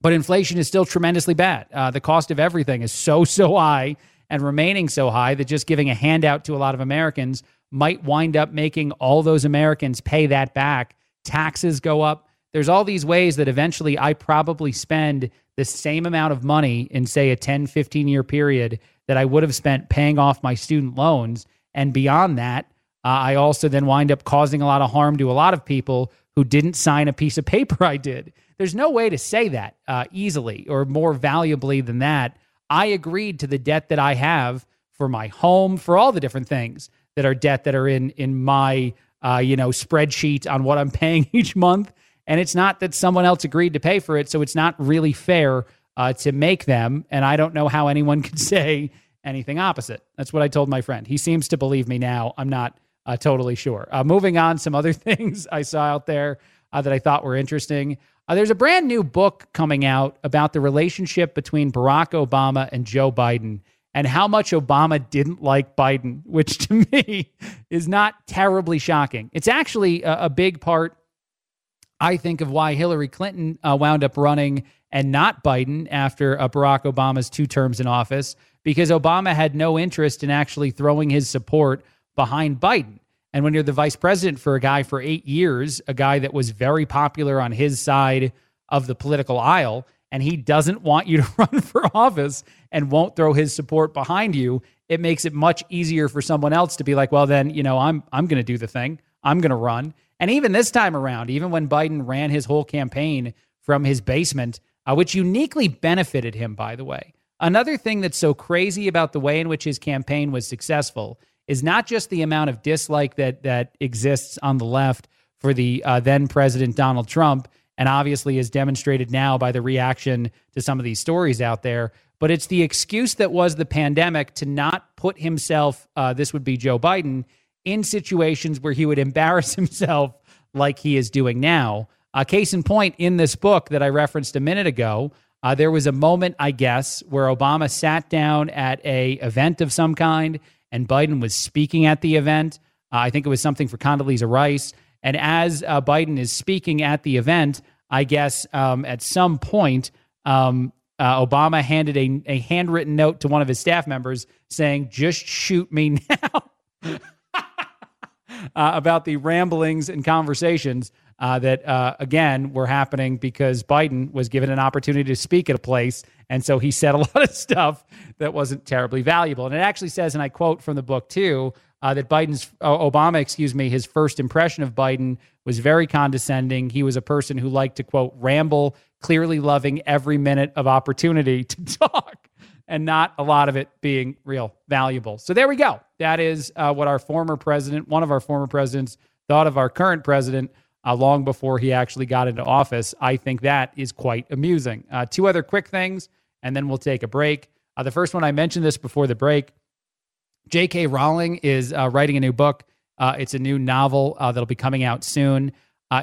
But inflation is still tremendously bad. Uh, the cost of everything is so, so high and remaining so high that just giving a handout to a lot of Americans might wind up making all those Americans pay that back. Taxes go up. There's all these ways that eventually I probably spend the same amount of money in, say, a 10, 15 year period that I would have spent paying off my student loans. And beyond that, uh, I also then wind up causing a lot of harm to a lot of people who didn't sign a piece of paper I did. There's no way to say that uh, easily or more valuably than that. I agreed to the debt that I have for my home, for all the different things that are debt that are in in my uh, you know spreadsheet on what I'm paying each month. And it's not that someone else agreed to pay for it, so it's not really fair uh, to make them. And I don't know how anyone could say anything opposite. That's what I told my friend. He seems to believe me now. I'm not uh, totally sure. Uh, moving on, some other things I saw out there uh, that I thought were interesting. Uh, there's a brand new book coming out about the relationship between Barack Obama and Joe Biden and how much Obama didn't like Biden, which to me is not terribly shocking. It's actually a, a big part, I think, of why Hillary Clinton uh, wound up running and not Biden after uh, Barack Obama's two terms in office, because Obama had no interest in actually throwing his support behind Biden. And when you're the vice president for a guy for eight years, a guy that was very popular on his side of the political aisle, and he doesn't want you to run for office and won't throw his support behind you, it makes it much easier for someone else to be like, well, then, you know, I'm I'm going to do the thing. I'm going to run. And even this time around, even when Biden ran his whole campaign from his basement, uh, which uniquely benefited him, by the way. Another thing that's so crazy about the way in which his campaign was successful is not just the amount of dislike that that exists on the left for the uh, then president Donald Trump, and obviously is demonstrated now by the reaction to some of these stories out there. But it's the excuse that was the pandemic to not put himself, uh, this would be Joe Biden, in situations where he would embarrass himself like he is doing now. Uh, case in point, in this book that I referenced a minute ago, uh, there was a moment, I guess, where Obama sat down at a event of some kind and Biden was speaking at the event. Uh, I think it was something for Condoleezza Rice. And as uh, Biden is speaking at the event, I guess um, at some point, um, uh, Obama handed a, a handwritten note to one of his staff members saying, Just shoot me now. Uh, about the ramblings and conversations uh, that, uh, again, were happening because Biden was given an opportunity to speak at a place. And so he said a lot of stuff that wasn't terribly valuable. And it actually says, and I quote from the book too, uh, that Biden's, uh, Obama, excuse me, his first impression of Biden was very condescending. He was a person who liked to, quote, ramble, clearly loving every minute of opportunity to talk and not a lot of it being real valuable. So there we go. That is uh, what our former president, one of our former presidents, thought of our current president uh, long before he actually got into office. I think that is quite amusing. Uh, two other quick things, and then we'll take a break. Uh, the first one, I mentioned this before the break. J.K. Rowling is uh, writing a new book. Uh, it's a new novel that'll be coming out soon.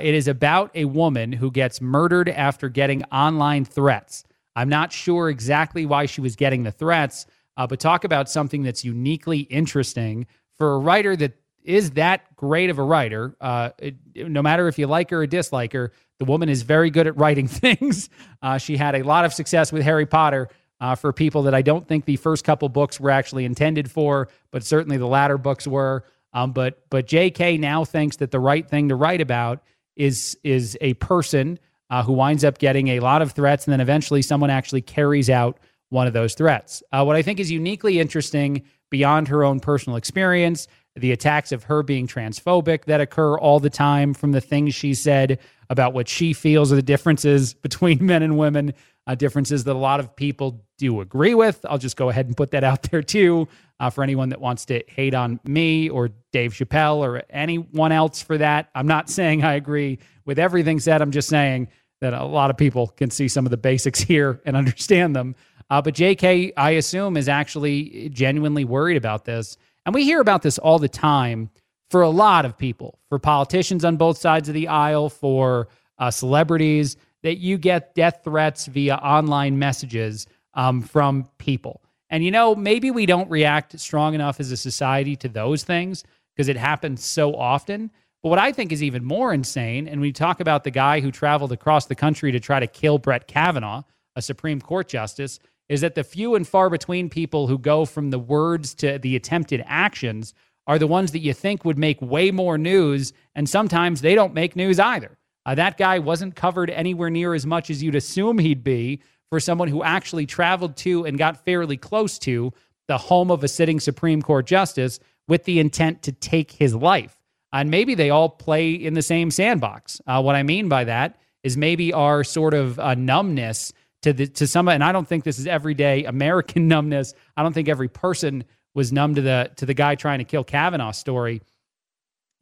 it is about a woman who gets murdered after getting online threats. I'm not sure exactly why she was getting the threats, but talk about something that's uniquely interesting for a writer that is that great of a writer. Uh, it, no matter if you like her or dislike her, the woman is very good at writing things. Uh, she had a lot of success with Harry Potter uh, for people that I don't think the first couple books were actually intended for, but certainly the latter books were. Um, but but J.K. now thinks that the right thing to write about is is a person uh, who winds up getting a lot of threats, and then eventually someone actually carries out one of those threats. Uh, what I think is uniquely interesting beyond her own personal experience the attacks of her being transphobic that occur all the time from the things she said about what she feels are the differences between men and women, uh, differences that a lot of people do agree with. I'll just go ahead and put that out there too uh, for anyone that wants to hate on me or Dave Chappelle or anyone else for that. I'm not saying I agree with everything said. I'm just saying that a lot of people can see some of the basics here and understand them. Uh, but JK, I assume, is actually genuinely worried about this and we hear about this all the time for a lot of people, for politicians on both sides of the aisle, for uh, celebrities, that you get death threats via online messages um, from people. And you know, maybe we don't react strong enough as a society to those things because it happens so often. But what I think is even more insane, and we talk about the guy who traveled across the country to try to kill Brett Kavanaugh, a Supreme Court justice, is that the few and far between people who go from the words to the attempted actions are the ones that you think would make way more news, and sometimes they don't make news either. Uh, that guy wasn't covered anywhere near as much as you'd assume he'd be for someone who actually traveled to and got fairly close to the home of a sitting Supreme Court justice with the intent to take his life. And maybe they all play in the same sandbox. Uh, what I mean by that is maybe our sort of uh, numbness to the to some, and I don't think this is everyday American numbness. I don't think every person was numb to the to the guy trying to kill Kavanaugh story,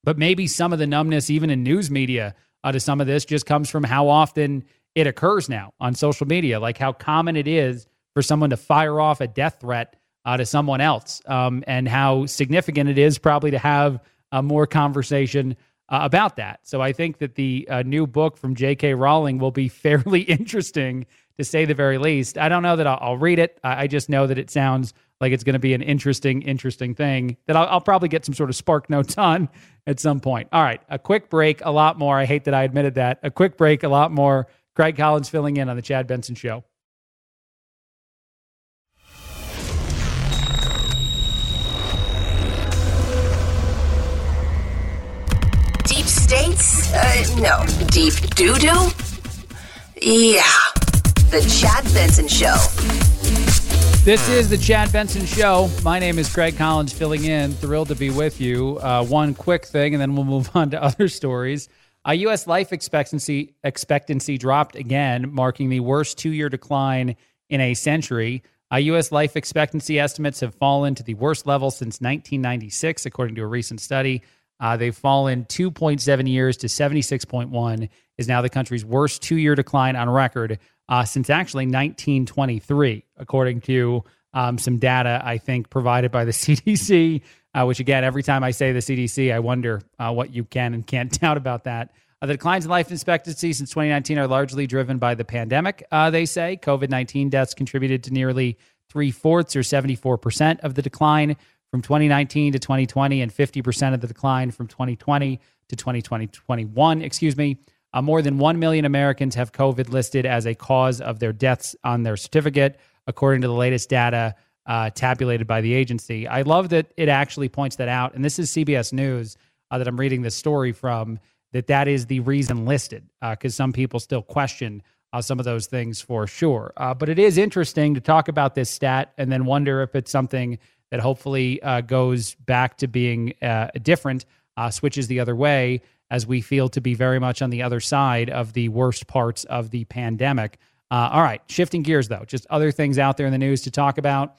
but maybe some of the numbness, even in news media, uh, to some of this just comes from how often it occurs now on social media, like how common it is for someone to fire off a death threat uh, to someone else, um, and how significant it is probably to have uh, more conversation uh, about that. So I think that the uh, new book from J.K. Rowling will be fairly interesting to say the very least. I don't know that I'll, I'll read it. I, I, just know that it sounds like it's going to be an interesting, interesting thing that I'll, I'll, probably get some sort of spark notes on at some point. All right, a quick break, a lot more. I hate that I admitted that. A quick break, a lot more. Craig Collins filling in on the Chad Benson Show. Deep states? Uh, no. Deep doo doo? Yeah. The Chad Benson Show. This is the Chad Benson Show. My name is Craig Collins, filling in. Thrilled to be with you. Uh, one quick thing, and then we'll move on to other stories. Uh, U.S. life expectancy expectancy dropped again, marking the worst two-year decline in a century. Uh, U.S. life expectancy estimates have fallen to the worst level since 1996, according to a recent study. Uh, they've fallen 2.7 years to 76.1, is now the country's worst two-year decline on record uh, since actually 1923, according to um, some data I think provided by the CDC. Uh, which again, every time I say the CDC, I wonder uh, what you can and can't doubt about that. Uh, the declines in life expectancy since 2019 are largely driven by the pandemic, uh, they say. COVID 19 deaths contributed to nearly three fourths or 74% of the decline from 2019 to 2020, and 50% of the decline from 2020 to 2021. Excuse me. Uh, more than 1 million Americans have COVID listed as a cause of their deaths on their certificate, according to the latest data uh, tabulated by the agency. I love that it actually points that out. And this is CBS News uh, that I'm reading this story from, that that is the reason listed, because uh, some people still question uh, some of those things for sure. Uh, but it is interesting to talk about this stat and then wonder if it's something that hopefully goes back to being different, switches the other way as we feel to be very much on the other side of the worst parts of the pandemic. Uh, all right, shifting gears though, just other things out there in the news to talk about.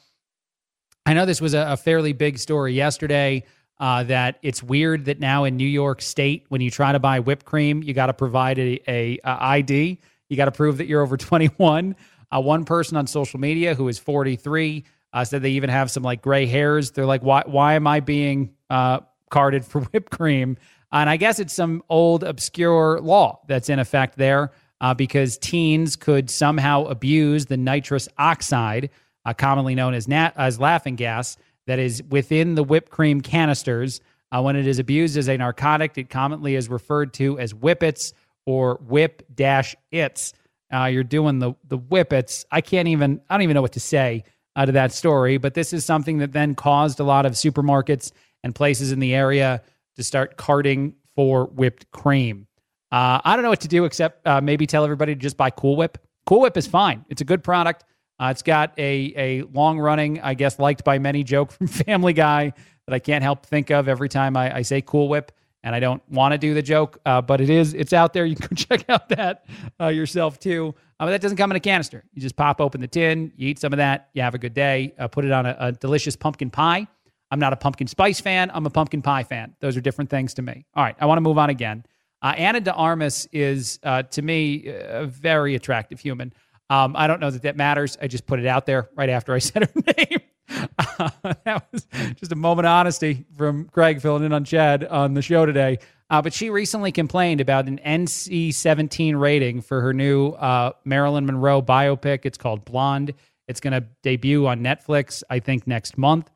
I know this was a, a fairly big story yesterday. Uh, that it's weird that now in New York State, when you try to buy whipped cream, you got to provide a, a, a, ID. You got to prove that you're over 21. Uh, one person on social media who is 43 uh, said they even have some like gray hairs. They're like, why why am I being uh, carded for whipped cream? And I guess it's some old obscure law that's in effect there uh, because teens could somehow abuse the nitrous oxide, uh, commonly known as, nat- as laughing gas, that is within the whipped cream canisters. Uh, when it is abused as a narcotic, it commonly is referred to as whippets or whip dash its. Uh, you're doing the the whippets. I can't even. I don't even know what to say uh, to that story. But this is something that then caused a lot of supermarkets and places in the area to start carting for whipped cream. Uh, I don't know what to do except uh, maybe tell everybody to just buy Cool Whip. Cool Whip is fine. It's a good product. Uh, it's got a a long running, I guess, liked by many joke from Family Guy that I can't help think of every time I, I say Cool Whip, and I don't want to do the joke, uh, but it is it's out there. You can check out that uh, yourself too. Uh, but that doesn't come in a canister. You just pop open the tin, you eat some of that, you have a good day. put it on a, a delicious pumpkin pie I'm not a pumpkin spice fan. I'm a pumpkin pie fan. Those are different things to me. All right, I want to move on again. Uh, Ana de Armas is, uh, to me, a very attractive human. Um, I don't know that that matters. I just put it out there right after I said her name. Uh, that was just a moment of honesty from Craig filling in on Chad on the show today. Uh, but she recently complained about an NC 17 rating for her new uh, Marilyn Monroe biopic. It's called Blonde. It's going to debut on Netflix, I think, next month.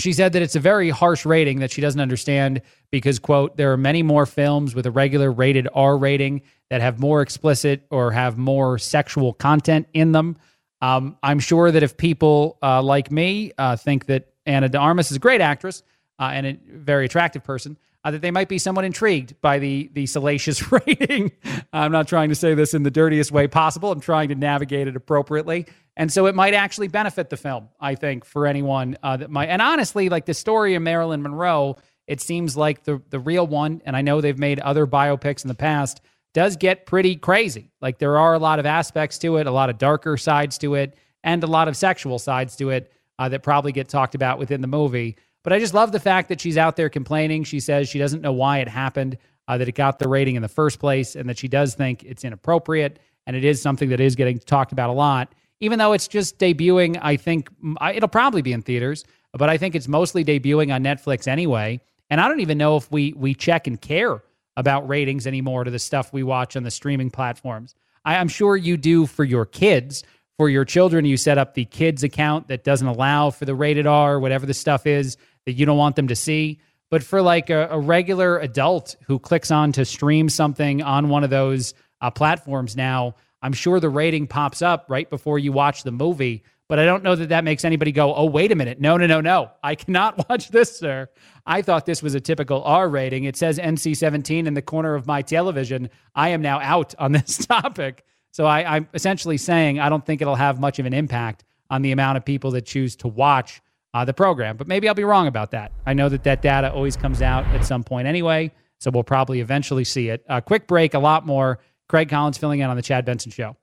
She said that it's a very harsh rating that she doesn't understand because, quote, there are many more films with a regular rated R rating that have more explicit or have more sexual content in them. Um, I'm sure that if people uh, like me uh, think that Ana de Armas is a great actress uh, and a very attractive person, uh, that they might be somewhat intrigued by the the salacious rating. I'm not trying to say this in the dirtiest way possible. I'm trying to navigate it appropriately. And so it might actually benefit the film, I think, for anyone uh, that might. And honestly, like the story of Marilyn Monroe, it seems like the the real one. And I know they've made other biopics in the past. Does get pretty crazy. Like there are a lot of aspects to it, a lot of darker sides to it, and a lot of sexual sides to it uh, that probably get talked about within the movie. But I just love the fact that she's out there complaining. She says she doesn't know why it happened, uh, that it got the rating in the first place, and that she does think it's inappropriate. And it is something that is getting talked about a lot even though it's just debuting, I think it'll probably be in theaters, but I think it's mostly debuting on Netflix anyway. And I don't even know if we we check and care about ratings anymore to the stuff we watch on the streaming platforms. I, I'm sure you do for your kids. For your children, you set up the kids account that doesn't allow for the rated R, whatever the stuff is that you don't want them to see. But for like a, a regular adult who clicks on to stream something on one of those uh, platforms now, I'm sure the rating pops up right before you watch the movie, but I don't know that that makes anybody go, oh, wait a minute. No, no, no, no. I cannot watch this, sir. I thought this was a typical R rating. It says NC 17 in the corner of my television. I am now out on this topic. So I, I'm essentially saying I don't think it'll have much of an impact on the amount of people that choose to watch uh, the program. But maybe I'll be wrong about that. I know that that data always comes out at some point anyway. So we'll probably eventually see it. A quick break, a lot more Craig Collins filling in on the Chad Benson Show.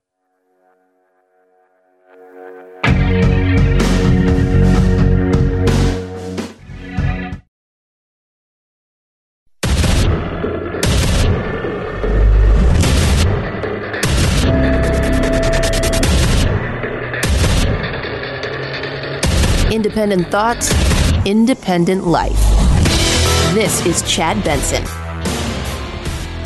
Independent thoughts, independent life. This is Chad Benson.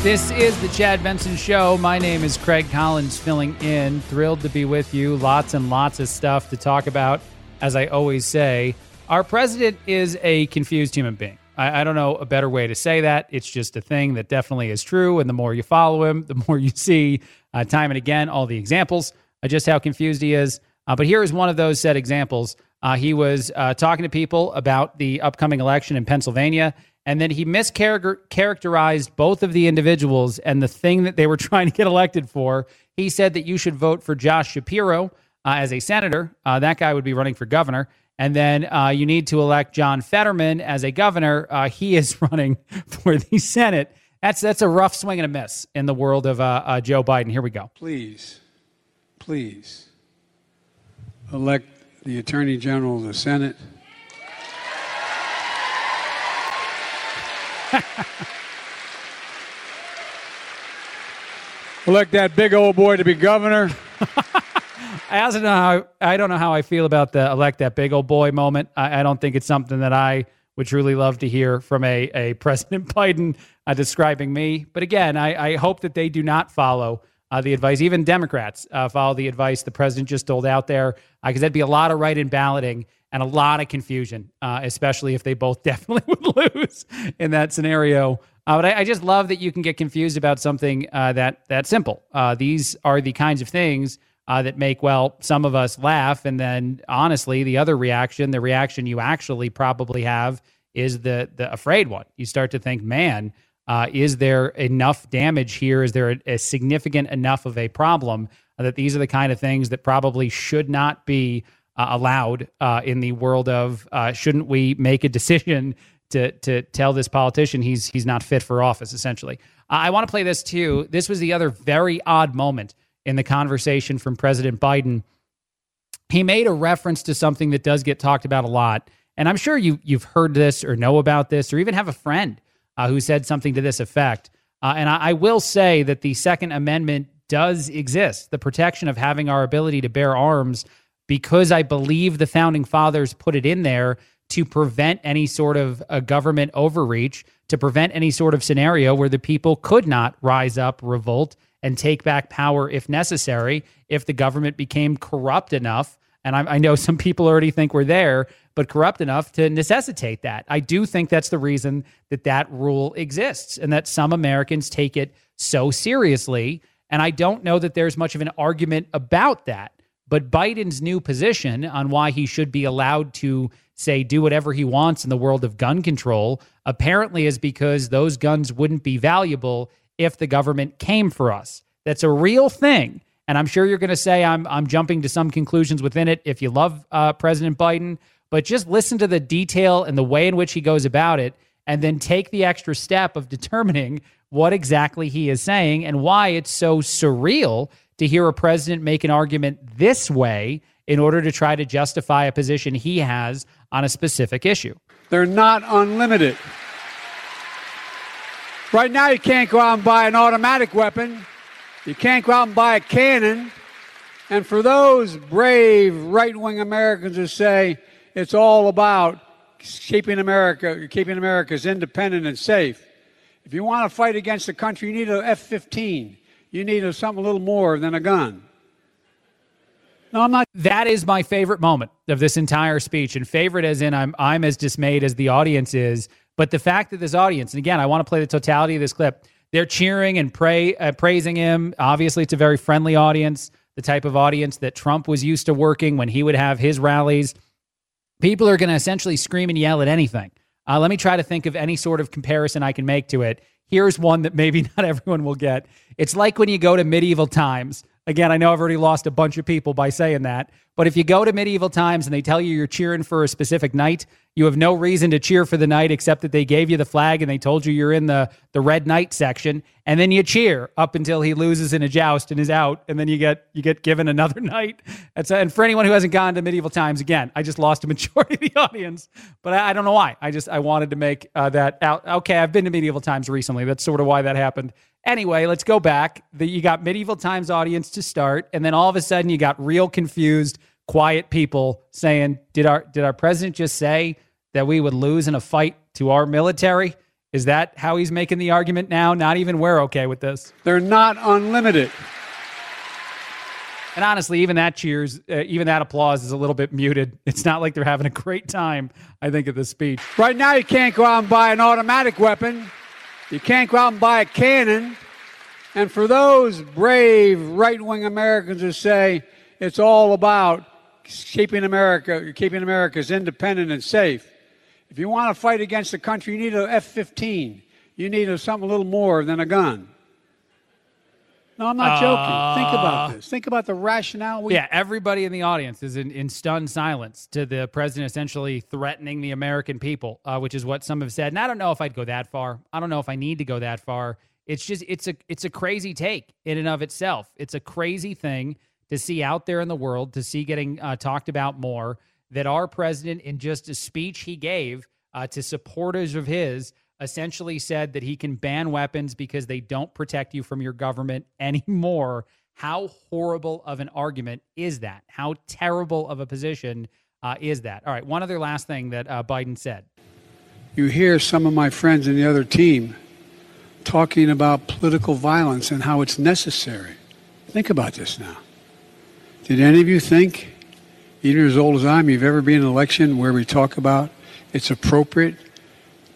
This is the Chad Benson Show. My name is Craig Collins, filling in. Thrilled to be with you. Lots and lots of stuff to talk about. As I always say, our president is a confused human being. I, I, don't know a better way to say that. It's just a thing that definitely is true. And the more you follow him, the more you see uh, time and again all the examples of just how confused he is. Uh, but here is one of those said examples. Uh, he was uh, talking to people about the upcoming election in Pennsylvania and then he mischaracterized both of the individuals and the thing that they were trying to get elected for. He said that you should vote for Josh Shapiro uh, as a senator. Uh, that guy would be running for governor. And then uh, you need to elect John Fetterman as a governor. Uh, he is running for the Senate. That's that's a rough swing and a miss in the world of Joe Biden. Here we go. Please, please elect the Attorney General of the Senate Elect that big old boy to be governor. I also know how I don't know how I feel about the elect that big old boy moment. I, I don't think it's something that I would truly love to hear from a, a President Biden uh, describing me. But again, I, I, hope that they do not follow uh, the advice. Even Democrats uh, follow the advice the president just doled out there, because uh, that'd be a lot of write-in balloting and a lot of confusion, uh, especially if they both definitely would lose in that scenario. Uh, but I, I, just love that you can get confused about something that that simple. These are the kinds of things uh, that make well some of us laugh, and then honestly, the other reaction, the reaction you actually probably have, is the the afraid one. You start to think, man. Uh, is there enough damage here? Is there a, a significant enough of a problem that these are the kind of things that probably should not be uh, allowed uh, in the world of uh, shouldn't we make a decision to to tell this politician he's he's not fit for office essentially? I want to play this too. This was the other very odd moment in the conversation from president biden. He made a reference to something that does get talked about a lot and i'm sure you you've heard this or know about this or even have a friend uh, who said something to this effect uh, and I, I will say that the second amendment does exist the protection of having our ability to bear arms because I believe the founding fathers put it in there to prevent any sort of a government overreach, to prevent any sort of scenario where the people could not rise up, revolt, and take back power if necessary, if the government became corrupt enough. And I, I know some people already think we're there, but corrupt enough to necessitate that. I do think that's the reason that that rule exists and that some Americans take it so seriously. And I don't know that there's much of an argument about that. But Biden's new position on why he should be allowed to say do whatever he wants in the world of gun control apparently is because those guns wouldn't be valuable if the government came for us. That's a real thing. And I'm sure you're going to say I'm, I'm jumping to some conclusions within it if you love uh, President Biden, but just listen to the detail and the way in which he goes about it, and then take the extra step of determining what exactly he is saying and why it's so surreal to hear a president make an argument this way in order to try to justify a position he has on a specific issue. They're not unlimited. Right now, you can't go out and buy an automatic weapon. You can't go out and buy a cannon. And for those brave right wing Americans who say it's all about keeping America, keeping America's independent and safe, if you want to fight against the country, you need an F 15 you need something a little more than a gun. No, I'm not. That is my favorite moment of this entire speech, and favorite as in I'm I'm as dismayed as the audience is. But the fact that this audience, and again, I want to play the totality of this clip. They're cheering and pray, uh, praising him. Obviously, it's a very friendly audience, the type of audience that Trump was used to working when he would have his rallies. People are going to essentially scream and yell at anything. Uh, let me try to think of any sort of comparison I can make to it. Here's one that maybe not everyone will get. It's like when you go to medieval times. Again, I know I've already lost a bunch of people by saying that, but if you go to medieval times and they tell you you're cheering for a specific knight, you have no reason to cheer for the knight except that they gave you the flag and they told you you're in the the red knight section, and then you cheer up until he loses in a joust and is out, and then you get you get given another knight. That's and for anyone who hasn't gone to medieval times, again, I just lost a majority of the audience, but I, I don't know why. I just I wanted to make uh, that out. Okay, I've been to medieval times recently. That's sort of why that happened. Anyway, let's go back. The, you got medieval times audience to start, and then all of a sudden you got real confused quiet people saying, "Did our did our president just say that we would lose in a fight to our military?" Is that how he's making the argument now? Not even we're okay with this. They're not unlimited. And honestly, even that cheers, uh, even that applause is a little bit muted. It's not like they're having a great time, I think, at the speech. Right now, you can't go out and buy an automatic weapon. You can't go out and buy a cannon. And for those brave right wing Americans who say it's all about keeping America, keeping America's independent and safe. If you want to fight against the country, you need an F-15. You need something a little more than a gun. No, I'm not joking. Uh, Think about this. Think about the rationale. We- yeah, everybody in the audience is in, in stunned silence to the president essentially threatening the American people, uh, which is what some have said. And I don't know if I'd go that far. I don't know if I need to go that far. It's just it's a it's a crazy take in and of itself. It's a crazy thing to see out there in the world, to see getting uh, talked about more, that our president, in just a speech he gave uh, to supporters of his, essentially said that he can ban weapons because they don't protect you from your government anymore. How horrible of an argument is that? How terrible of a position uh, is that? All right, one other last thing that uh, Biden said. You hear some of my friends in the other team talking about political violence and how it's necessary. Think about this now. Did any of you think, even as old as I am, you've ever been in an election where we talk about it's appropriate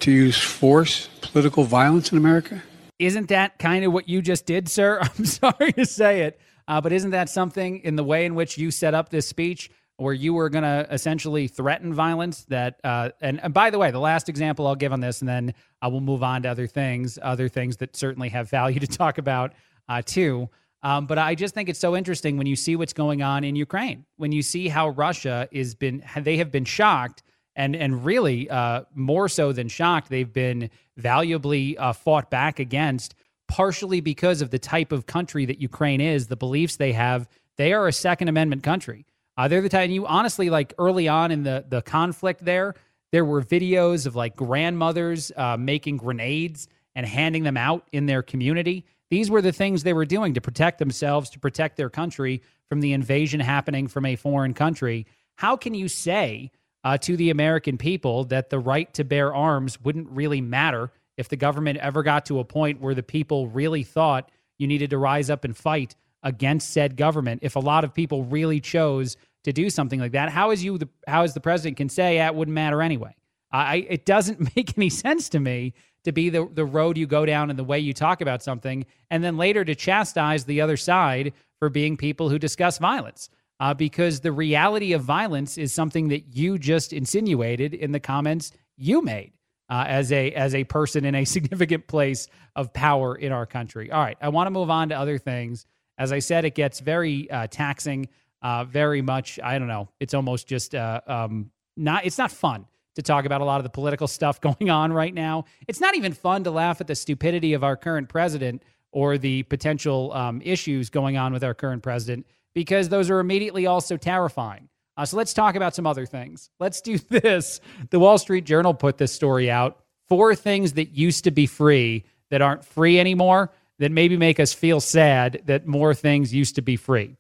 to use force, political violence in America? Isn't that kind of what you just did, sir? I'm sorry to say it, uh, but isn't that something in the way in which you set up this speech? Where you were going to essentially threaten violence. That uh, and, and by the way, the last example I'll give on this, and then I will move on to other things, other things that certainly have value to talk about uh, too. Um, but I just think it's so interesting when you see what's going on in Ukraine, when you see how Russia is been, they have been shocked and and really uh, more so than shocked, they've been valuably uh, fought back against, partially because of the type of country that Ukraine is, the beliefs they have. They are a Second Amendment country. Uh, they're the type. You honestly like early on in the the conflict there, there were videos of like grandmothers uh, making grenades and handing them out in their community These were the things they were doing to protect themselves, to protect their country from the invasion happening from a foreign country. How can you say uh, to the American people that the right to bear arms wouldn't really matter if the government ever got to a point where the people really thought you needed to rise up and fight against said government? If a lot of people really chose to do something like that, how is you the how is the president can say yeah, it wouldn't matter anyway? I it doesn't make any sense to me to be the the road you go down and the way you talk about something, and then later to chastise the other side for being people who discuss violence uh, because the reality of violence is something that you just insinuated in the comments you made uh, as a as a person in a significant place of power in our country. All right, I want to move on to other things. As I said, it gets very uh, taxing, uh, very much. I don't know. It's almost just uh, um, not. It's not fun to talk about a lot of the political stuff going on right now. It's not even fun to laugh at the stupidity of our current president or the potential um, issues going on with our current president because those are immediately also terrifying. Uh, so let's talk about some other things. Let's do this. The Wall Street Journal put this story out. Four things that used to be free that aren't free anymore that maybe make us feel sad that more things used to be free.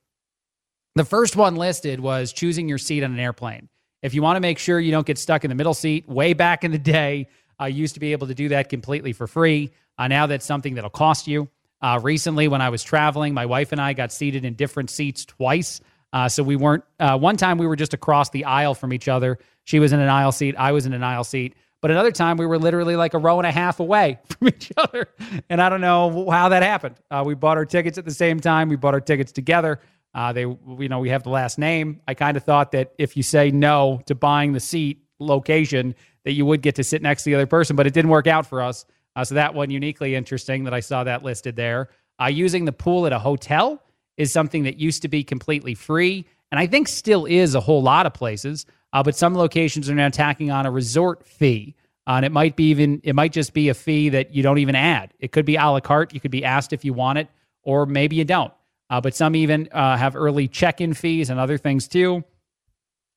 The first one listed was choosing your seat on an airplane. If you want to make sure you don't get stuck in the middle seat, way back in the day, I used to be able to do that completely for free. Uh, now that's something that'll cost you. Uh, recently, when I was traveling, my wife and I got seated in different seats twice. Uh, so we weren't, uh, one time we were just across the aisle from each other. She was in an aisle seat, I was in an aisle seat. But another time we were literally like a row and a half away from each other. And I don't know how that happened. Uh, we bought our tickets at the same time, we bought our tickets together. Uh, they, you know, we have the last name. I kind of thought that if you say no to buying the seat location, that you would get to sit next to the other person, but it didn't work out for us. Uh, so that one uniquely interesting that I saw that listed there. Uh, using the pool at a hotel is something that used to be completely free, and I think still is a whole lot of places. Uh, but some locations are now tacking on a resort fee, uh, and it might be even it might just be a fee that you don't even add. It could be a la carte. You could be asked if you want it, or maybe you don't. Uh, but some even uh, have early check-in fees and other things too.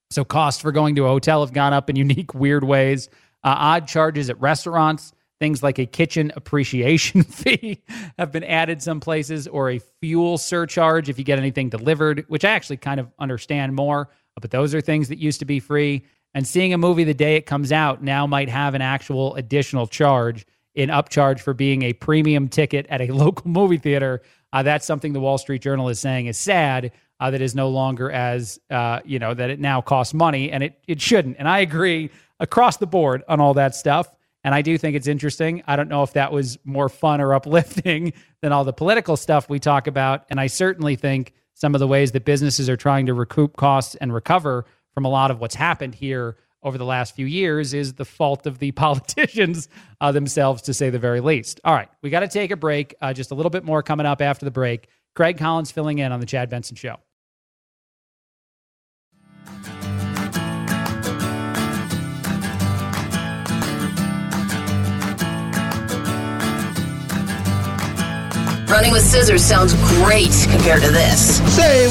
So costs for going to a hotel have gone up in unique, weird ways. odd charges at restaurants Things like a kitchen appreciation fee have been added some places, or a fuel surcharge if you get anything delivered, which I actually kind of understand more. But those are things that used to be free. And seeing a movie the day it comes out now might have an actual additional charge in upcharge for being a premium ticket at a local movie theater. Uh, that's something the Wall Street Journal is saying is sad. Uh, that is no longer as uh, you know that it now costs money, and it it shouldn't. And I agree across the board on all that stuff. And I do think it's interesting. I don't know if that was more fun or uplifting than all the political stuff we talk about. And I certainly think some of the ways that businesses are trying to recoup costs and recover from a lot of what's happened here over the last few years is the fault of the politicians uh, themselves, to say the very least. All right, we got to take a break. Uh, just a little bit more coming up after the break. Craig Collins filling in on the Chad Benson Show. Running with scissors sounds great compared to this. Say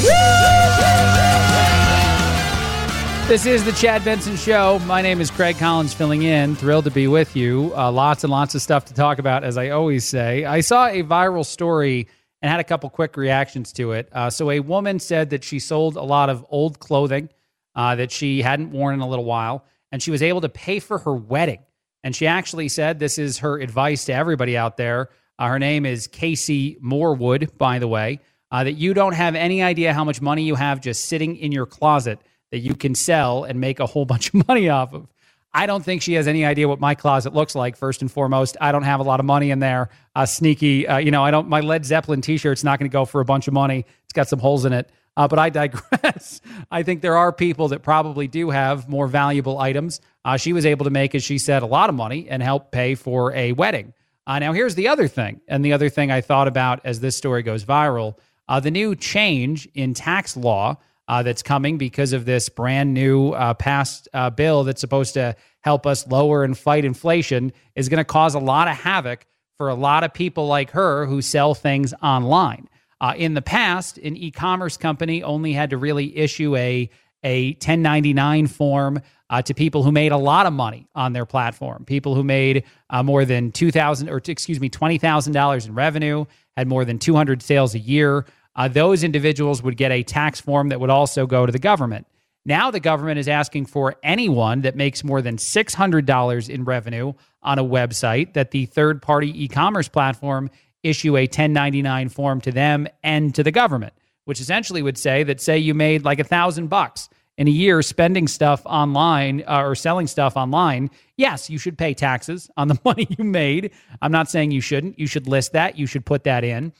This is the Chad Benson Show. My name is Craig Collins, filling in. Thrilled to be with you. Uh, lots and lots of stuff to talk about, as I always say. I saw a viral story and had a couple quick reactions to it. Uh, so, a woman said that she sold a lot of old clothing uh, that she hadn't worn in a little while, and she was able to pay for her wedding. And she actually said this is her advice to everybody out there uh, her name is Casey Morewood, by the way. Uh, that you don't have any idea how much money you have just sitting in your closet that you can sell and make a whole bunch of money off of. I don't think she has any idea what my closet looks like. First and foremost, I don't have a lot of money in there. Uh, sneaky, uh, you know, I don't. My Led Zeppelin T-shirt's not going to go for a bunch of money. It's got some holes in it. Uh, but I digress. I think there are people that probably do have more valuable items. Uh, she was able to make, as she said, a lot of money and help pay for a wedding. Uh, now, here's the other thing, and the other thing I thought about as this story goes viral uh, the new change in tax law uh, that's coming because of this brand new uh, passed uh, bill that's supposed to help us lower and fight inflation is going to cause a lot of havoc for a lot of people like her who sell things online. Uh, in the past, an e commerce company only had to really issue a a 1099 form uh, to people who made a lot of money on their platform, people who made uh, more than two thousand or excuse me twenty thousand dollars in revenue, had more than 200 sales a year. Uh, those individuals would get a tax form that would also go to the government. Now the government is asking for anyone that makes more than $600 in revenue on a website that the third party e commerce platform issue a 1099 form to them and to the government, which essentially would say that, say, you made like a thousand bucks in a year spending stuff online uh, or selling stuff online, yes, you should pay taxes on the money you made. I'm not saying you shouldn't. You should list that, you should put that in.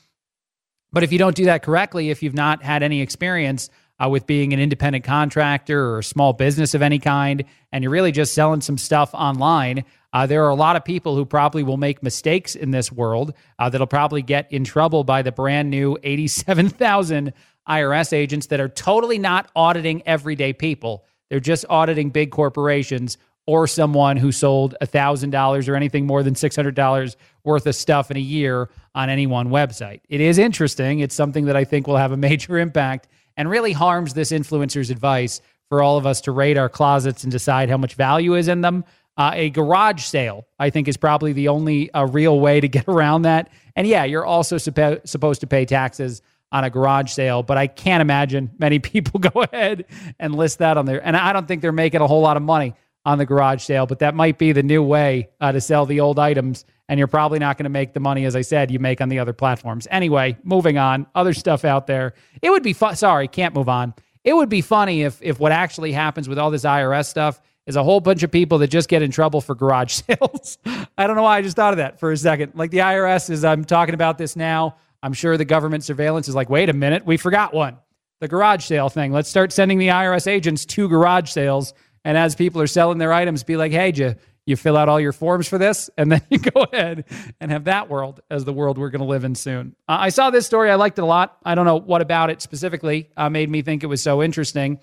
But if you don't do that correctly, if you've not had any experience uh, with being an independent contractor or a small business of any kind, and you're really just selling some stuff online, uh, there are a lot of people who probably will make mistakes in this world uh, that'll probably get in trouble by the brand new 87,000 IRS agents that are totally not auditing everyday people. They're just auditing big corporations or someone who sold $1,000 or anything more than $600 worth of stuff in a year on any one website. It is interesting. It's something that I think will have a major impact and really harms this influencer's advice for all of us to raid our closets and decide how much value is in them. Uh, a garage sale, I think, is probably the only uh, real way to get around that. And yeah, you're also suppo- supposed to pay taxes on a garage sale, but I can't imagine many people go ahead and list that on there. And I don't think they're making a whole lot of money on the garage sale, but that might be the new way uh, to sell the old items. And you're probably not going to make the money, as I said, you make on the other platforms. Anyway, moving on, other stuff out there. It would be fun. Sorry, can't move on. It would be funny if if what actually happens with all this IRS stuff is a whole bunch of people that just get in trouble for garage sales. I don't know why I just thought of that for a second. Like the IRS is, I'm talking about this now. I'm sure the government surveillance is like, wait a minute, we forgot one. The garage sale thing. Let's start sending the IRS agents to garage sales. And as people are selling their items, be like, hey, you, you fill out all your forms for this, and then you go ahead and have that world as the world we're going to live in soon. Uh, I saw this story. I liked it a lot. I don't know what about it specifically uh, made me think it was so interesting.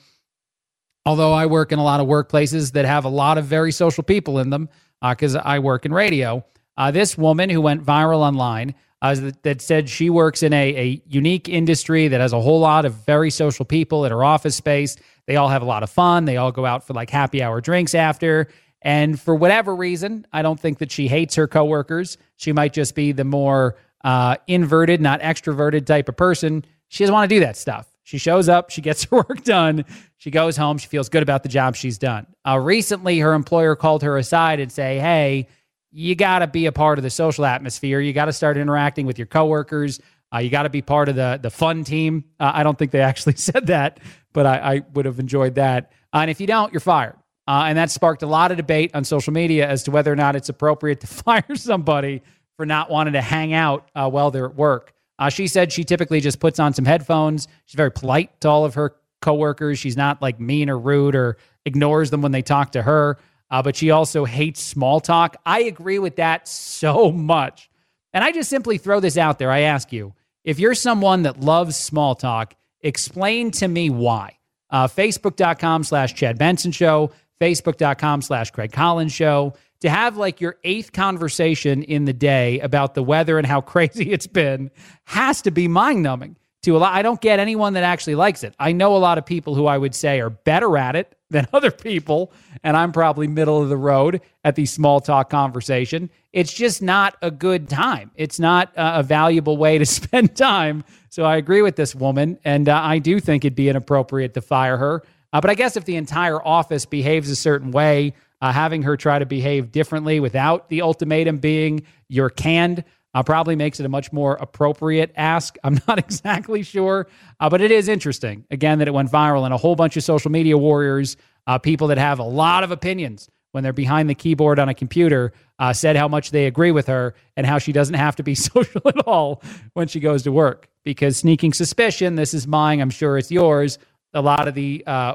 Although I work in a lot of workplaces that have a lot of very social people in them, because uh, I work in radio. Uh, this woman who went viral online uh, that said she works in a, a unique industry that has a whole lot of very social people at her office space. They all have a lot of fun. They all go out for like happy hour drinks after. And for whatever reason, I don't think that she hates her coworkers. She might just be the more uh, inverted, not extroverted type of person. She doesn't want to do that stuff. She shows up, she gets her work done, she goes home, she feels good about the job she's done. Uh, recently, her employer called her aside and say, "Hey, you got to be a part of the social atmosphere. You got to start interacting with your coworkers. Uh, you got to be part of the the fun team. Uh, I don't think they actually said that, but I, I would have enjoyed that. Uh, and if you don't, you're fired. Uh, and that sparked a lot of debate on social media as to whether or not it's appropriate to fire somebody for not wanting to hang out uh, while they're at work. Uh, she said she typically just puts on some headphones. She's very polite to all of her coworkers. She's not like mean or rude or ignores them when they talk to her uh, but she also hates small talk. I agree with that so much. And I just simply throw this out there. I ask you if you're someone that loves small talk, explain to me why. Uh, Facebook.com slash Chad Benson Show, Facebook.com slash Craig Collins Show. To have like your eighth conversation in the day about the weather and how crazy it's been has to be mind numbing to a lot. I don't get anyone that actually likes it. I know a lot of people who I would say are better at it than other people, and I'm probably middle of the road at the small talk conversation. It's just not a good time. It's not a valuable way to spend time. So I agree with this woman, and uh, I do think it'd be inappropriate to fire her. Uh, but I guess if the entire office behaves a certain way, uh, having her try to behave differently without the ultimatum being you're canned uh, probably makes it a much more appropriate ask. I'm not exactly sure, uh, but it is interesting, again, that it went viral and a whole bunch of social media warriors, uh, people that have a lot of opinions when they're behind the keyboard on a computer, uh, said how much they agree with her and how she doesn't have to be social at all when she goes to work. Because sneaking suspicion, this is mine, I'm sure it's yours. A lot of the uh,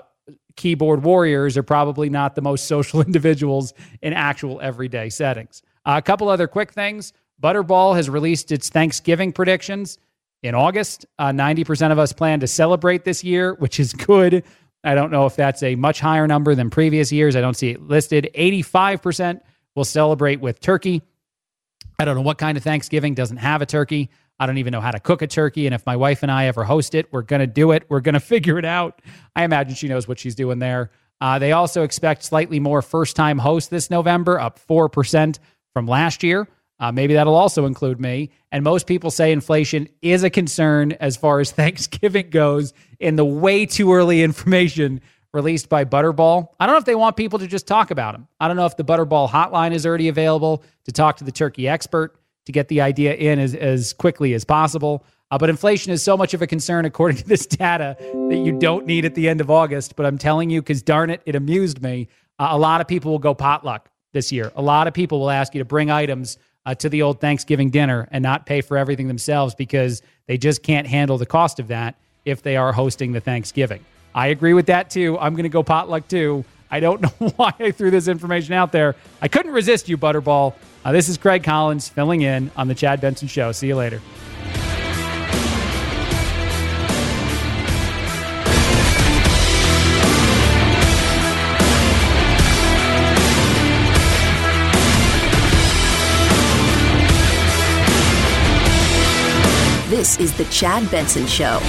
keyboard warriors are probably not the most social individuals in actual everyday settings. Uh, a couple other quick things. Butterball has released its Thanksgiving predictions in August. Uh, 90% of us plan to celebrate this year, which is good. I don't know if that's a much higher number than previous years. I don't see it listed. 85% will celebrate with turkey. I don't know what kind of Thanksgiving doesn't have a turkey. I don't even know how to cook a turkey. And if my wife and I ever host it, we're going to do it. We're going to figure it out. I imagine she knows what she's doing there. Uh, they also expect slightly more first time hosts this November, up 4% from last year. Uh, maybe that'll also include me. And most people say inflation is a concern as far as Thanksgiving goes in the way too early information released by Butterball. I don't know if they want people to just talk about them. I don't know if the Butterball hotline is already available to talk to the turkey expert to get the idea in as, as quickly as possible. Uh, but inflation is so much of a concern, according to this data, that you don't need at the end of August. But I'm telling you, because darn it, it amused me. Uh, a lot of people will go potluck this year. A lot of people will ask you to bring items uh, to the old Thanksgiving dinner and not pay for everything themselves because they just can't handle the cost of that if they are hosting the Thanksgiving. I agree with that too. I'm going to go potluck too. I don't know why I threw this information out there. I couldn't resist you, Butterball. Uh, this is Craig Collins filling in on the Chad Benson Show. See you later. This is the Chad Benson Show.